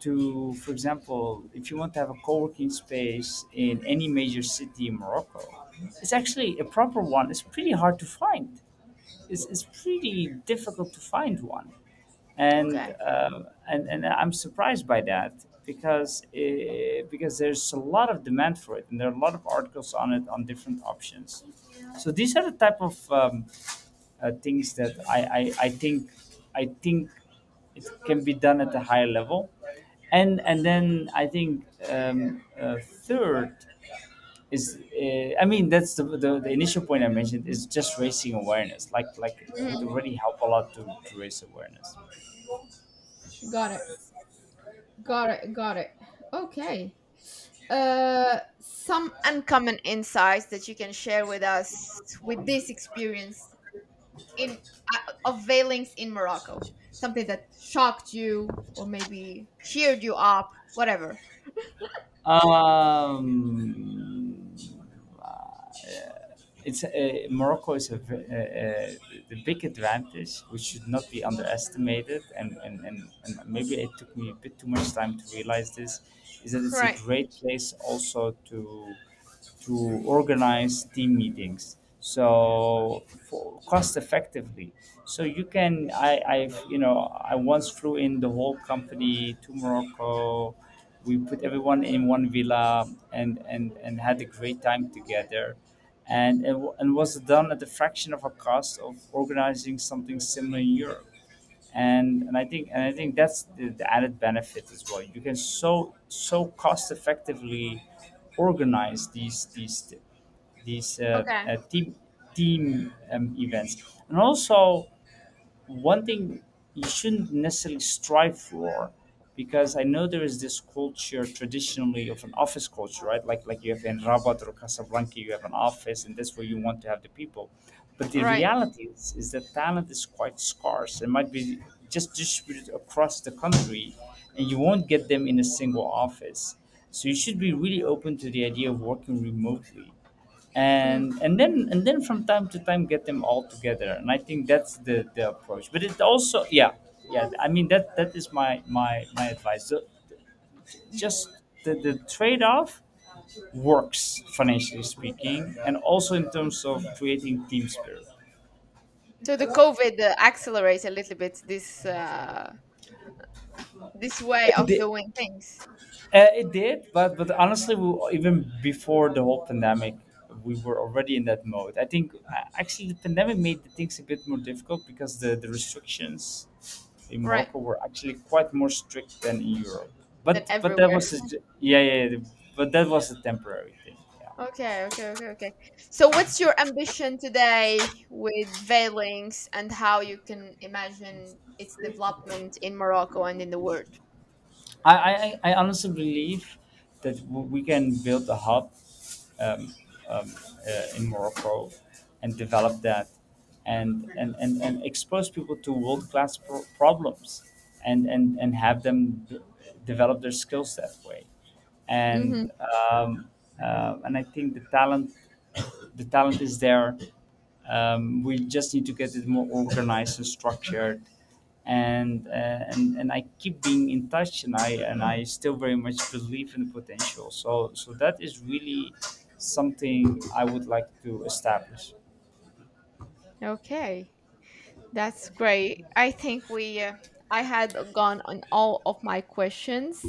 to, for example, if you want to have a co-working space in any major city in Morocco, it's actually a proper one. It's pretty hard to find. It's, it's pretty difficult to find one, and
Okay.
uh, and and I'm surprised by that because uh, because there's a lot of demand for it, and there are a lot of articles on it on different options. So these are the type of um, uh, things that I, I I think I think it can be done at a higher level and and then I think um, uh, third is uh, I mean that's the, the the initial point I mentioned is just raising awareness. Like like it would
Mhm.
already help a lot to, to raise awareness.
Got it. Got it. Got it. Okay. Uh, some uncommon insights that you can share with us with this experience in uh, of Veylinx in Morocco. Something that shocked you or maybe cheered you up, whatever.
Um, uh, it's uh, Morocco is a, uh, uh, the big advantage, which should not be underestimated, and, and, and, and maybe it took me a bit too much time to realize this, is that it's a great place also to to organize team meetings so for cost effectively. So you can i i've you know i once flew in the whole company to morocco. We put everyone in one villa and and and had a great time together. And it, and was done at a fraction of a cost of organizing something similar in europe. And and I think and I think that's the, the added benefit as well. You can so so cost effectively organize these these these uh,
Okay.
uh, team team um, events, and also one thing you shouldn't necessarily strive for because I know there is this culture traditionally of an office culture, right? Like like you have in Rabat or Casablanca, you have an office, and that's where you want to have the people. But the
Right.
reality is, is that talent is quite scarce. It might be just distributed across the country, and you won't get them in a single office. So you should be really open to the idea of working remotely and and then and then from time to time get them all together. And i think that's the the approach. But it also yeah yeah i mean that that is my my my advice. Just the, the trade-off works financially speaking and also in terms of creating team spirit.
So the COVID uh, accelerates a little bit this uh, this way of
did,
doing things.
uh, it did but but honestly we, even before the whole pandemic we were already in that mode i think uh, actually the pandemic made the things a bit more difficult because the the restrictions in
Right.
Morocco were actually quite more strict than in Europe. But but that
everywhere.
was a, yeah yeah yeah, but that was a temporary thing. Yeah.
Okay, okay, okay, okay. So, what's your ambition today with Veylinx and how you can imagine its development in Morocco and in the world?
I, I I honestly believe that w- we can build a hub um, um, uh, in Morocco and develop that and and, and, and expose people to world class pro- problems and, and and have them d- develop their skills that way and
Mm-hmm.
um, uh, and I think the talent the talent is there. Um, we just need to get it more organized and structured. And, uh, and and I keep being in touch, and I and I still very much believe in the potential. So so that is really something I would like to establish.
Okay, that's great. I think we, uh, I had gone on all of my questions.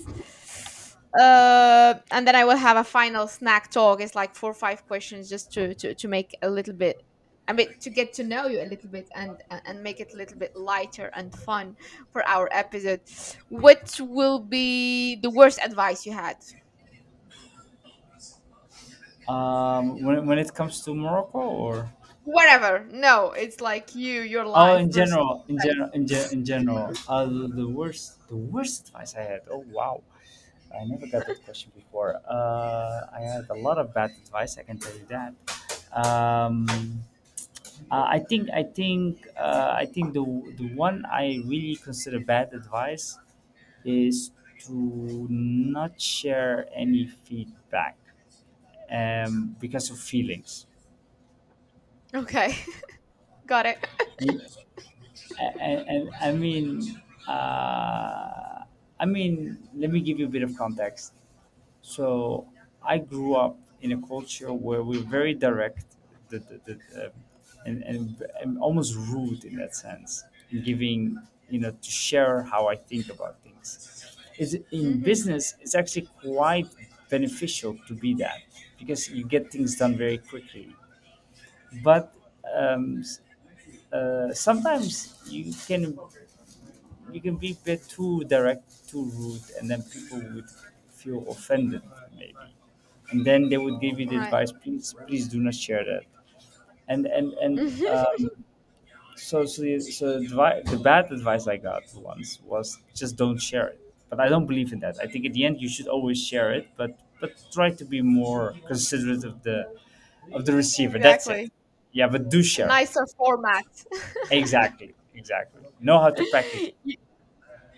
Uh, and then I will have a final snack talk. It's like four or five questions just to to, to make a little bit, I mean, to get to know you a little bit and and make it a little bit lighter and fun for our episode. What will be the worst advice you had?
Um, when when it comes to Morocco, or
Whatever. No, it's like you, your life.
oh,
in
general, in general, in, ge- in general, uh, the, the worst, the worst advice I had. Oh wow, I never got that question before. Uh, I had a lot of bad advice. I can tell you that. Um, uh, I think, I think, uh, I think the the one I really consider bad advice is to not share any feedback um, because of feelings.
Okay. <laughs> Got it. <laughs>
and, and I mean, uh, I mean, let me give you a bit of context. So, I grew up in a culture where we're very direct, the, the, the, uh, and, and, and almost rude in that sense, in giving, you know, to share how I think about things. Is in
hmm
business, it's actually quite beneficial to be that because you get things done very quickly. But um, uh, sometimes you can you can be a bit too direct, too rude, and then people would feel offended, maybe, and then they would give you the
Right.
advice, please, please do not share that. And and and um, <laughs> so so the, so the, advi- the bad advice I got once was just don't share it. But I don't believe in that. I think at the end you should always share it, but but try to be more considerate of the of the receiver. That's it.
exactly.
Yeah, but do share
nicer format. <laughs>
Exactly, exactly. Know how to package it.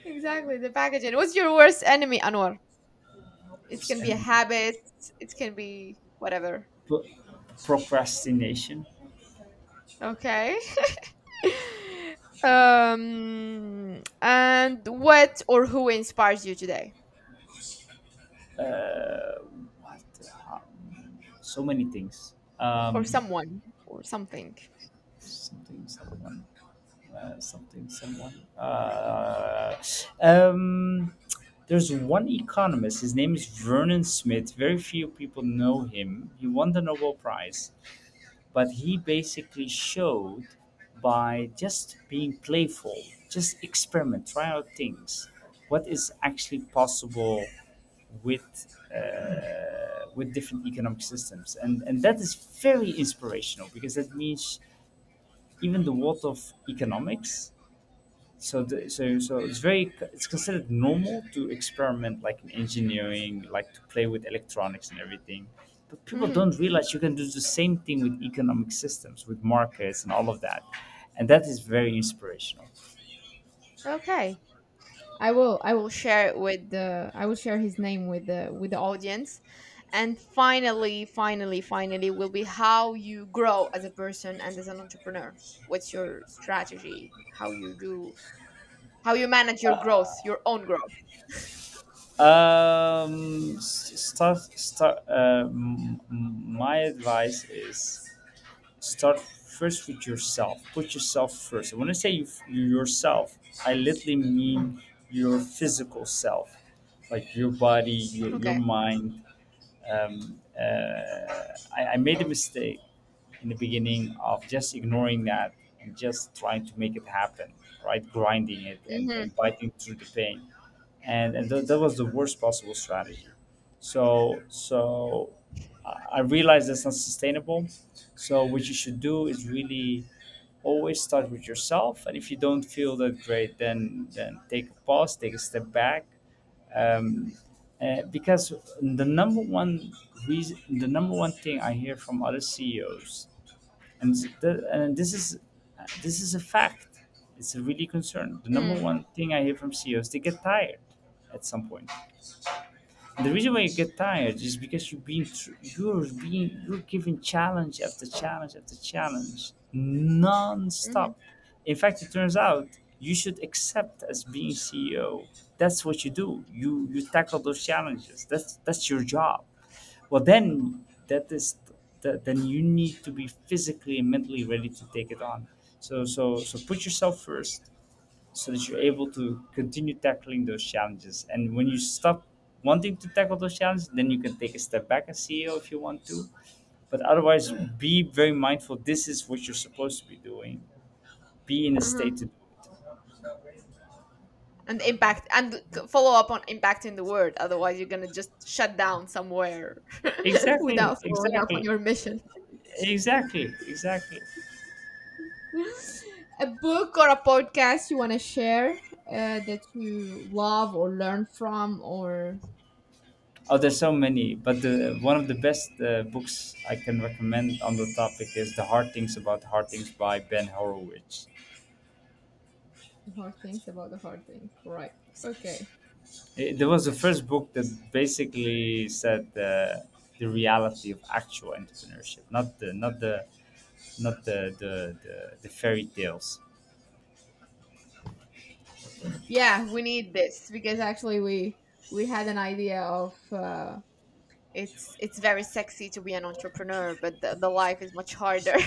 exactly. The packaging. What's your worst enemy, Anwar? It can be a habit. It can be whatever.
pro- procrastination.
Okay. <laughs> um. And what or who inspires you today,
Uh, what? So many things.
or
Um,
someone, or something?
something, someone, uh, something, someone. Uh, um, there's one economist. His name is Vernon Smith. Very few people know him. He won the Nobel Prize, but he basically showed by just being playful, just experiment, try out things, what is actually possible with uh, with different economic systems, and and that is very inspirational because that means even the world of economics. So, the, so, so it's very it's considered normal to experiment like in engineering, like to play with electronics and everything. But people
hmm
don't realize you can do the same thing with economic systems, with markets and all of that, and that is very inspirational.
Okay. I will I will share it with the I will share his name with the with the audience. And finally, finally, finally will be how you grow as a person and as an entrepreneur. What's your strategy? How you do how you manage your growth, your own growth.
Um, start start. Uh, m- m- my advice is start first with yourself. Put yourself first. When I say you, yourself, I literally mean your physical self, like your body, your, your mind. Um, uh, I, I made a mistake in the beginning of just ignoring that and just trying to make it happen, right? Grinding it and,
Mhm.
and biting through the pain and and th- that was the worst possible strategy. So so I I realized that's not sustainable. So what you should do is really always start with yourself, and if you don't feel that great, then then take a pause, take a step back, um, uh, because the number one reason, the number one thing I hear from other CEOs, and th- and this is this is a fact. It's a really concern. The number
Mm.
one thing I hear from CEOs, they get tired at some point and the reason why you get tired is because you're being thr- you're being you're giving challenge after challenge after challenge Non-stop. Mm-hmm. In fact, it turns out you should accept as being CEO. That's what you do. You you tackle those challenges. That's that's your job. Well, then that is that then you need to be physically and mentally ready to take it on. So so so put yourself first so that you're able to continue tackling those challenges. And when you stop wanting to tackle those challenges, then you can take a step back as CEO if you want to. But otherwise, be very mindful. This is what you're supposed to be doing. Be in a state to. do it.
and impact and follow up on impacting the world otherwise you're gonna just shut down somewhere <laughs>
exactly
without following up on your mission
exactly exactly
a book or a podcast you want to share uh, that you love or learn from or
oh there's so many but the one of the best uh, books i can recommend on the topic is the hard things about hard things by ben horowitz.
The hard things about the hard things right okay.
It, there was the first book that basically said uh, the reality of actual entrepreneurship not the not the not the the, the, the fairy tales.
Yeah we need this because actually we we had an idea of uh, it's it's very sexy to be an entrepreneur but the, the life is much harder. <laughs>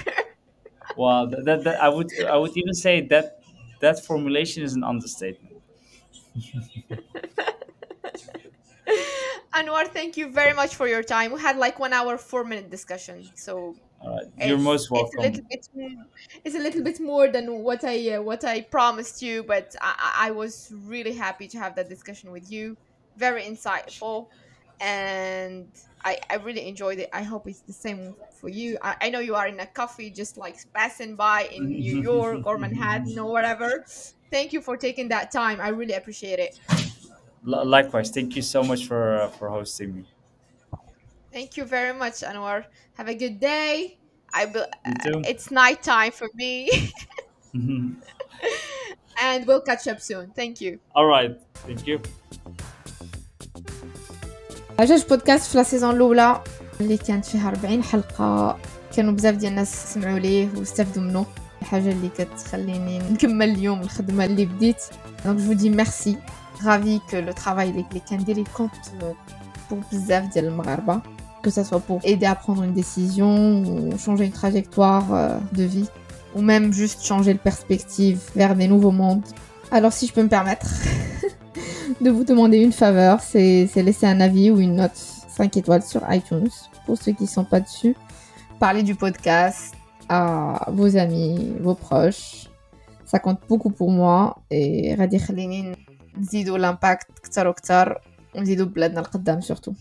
Well that, that, that i would i would even say that that formulation is an understatement. <laughs>
Anwar thank you very much for your time. We had like one hour four minute discussion so
all right. You're
it's
most
it's a
welcome.
little bit more, it's a little bit more than what I uh, what I promised you, but I, I I was really happy to have that discussion with you. Very insightful, and I I really enjoyed it. I hope it's the same for you. I, I know you are in a coffee, just like passing by in New <laughs> York or Manhattan or whatever. Thank you for taking that time. I really appreciate it.
Likewise thank you so much for uh, for hosting me
Thank you very much, Anwar. Have a good day. I will.
you too
It's night time for me. <laughs> <laughs> and we'll catch up soon. Thank you.
all right thank you
جوج بودكاست في لا سيزون الاولى اللي كانت فيها 40 حلقه كانوا بزاف ديال الناس سمعوا ليه واستافدوا منه الحاجه اللي كتخليني نكمل اليوم الخدمه اللي بديت دونك جو دي ميرسي رافي كو لو ترافاي اللي كندير كونت pour بزاف ديال المغاربه que ça soit pour aider à prendre une décision ou changer une trajectoire euh, de vie ou même juste changer de perspective vers des nouveaux mondes. Alors si je peux me permettre <laughs> de vous demander une faveur, c'est c'est laisser un avis ou une note 5 étoiles sur iTunes pour ceux qui sont pas dessus. Parlez du podcast à vos amis, vos proches. Ça compte beaucoup pour moi et غادي يخليني نزيدو l'impact كتر وكتر ونزيدو بلادنا القدام surtout.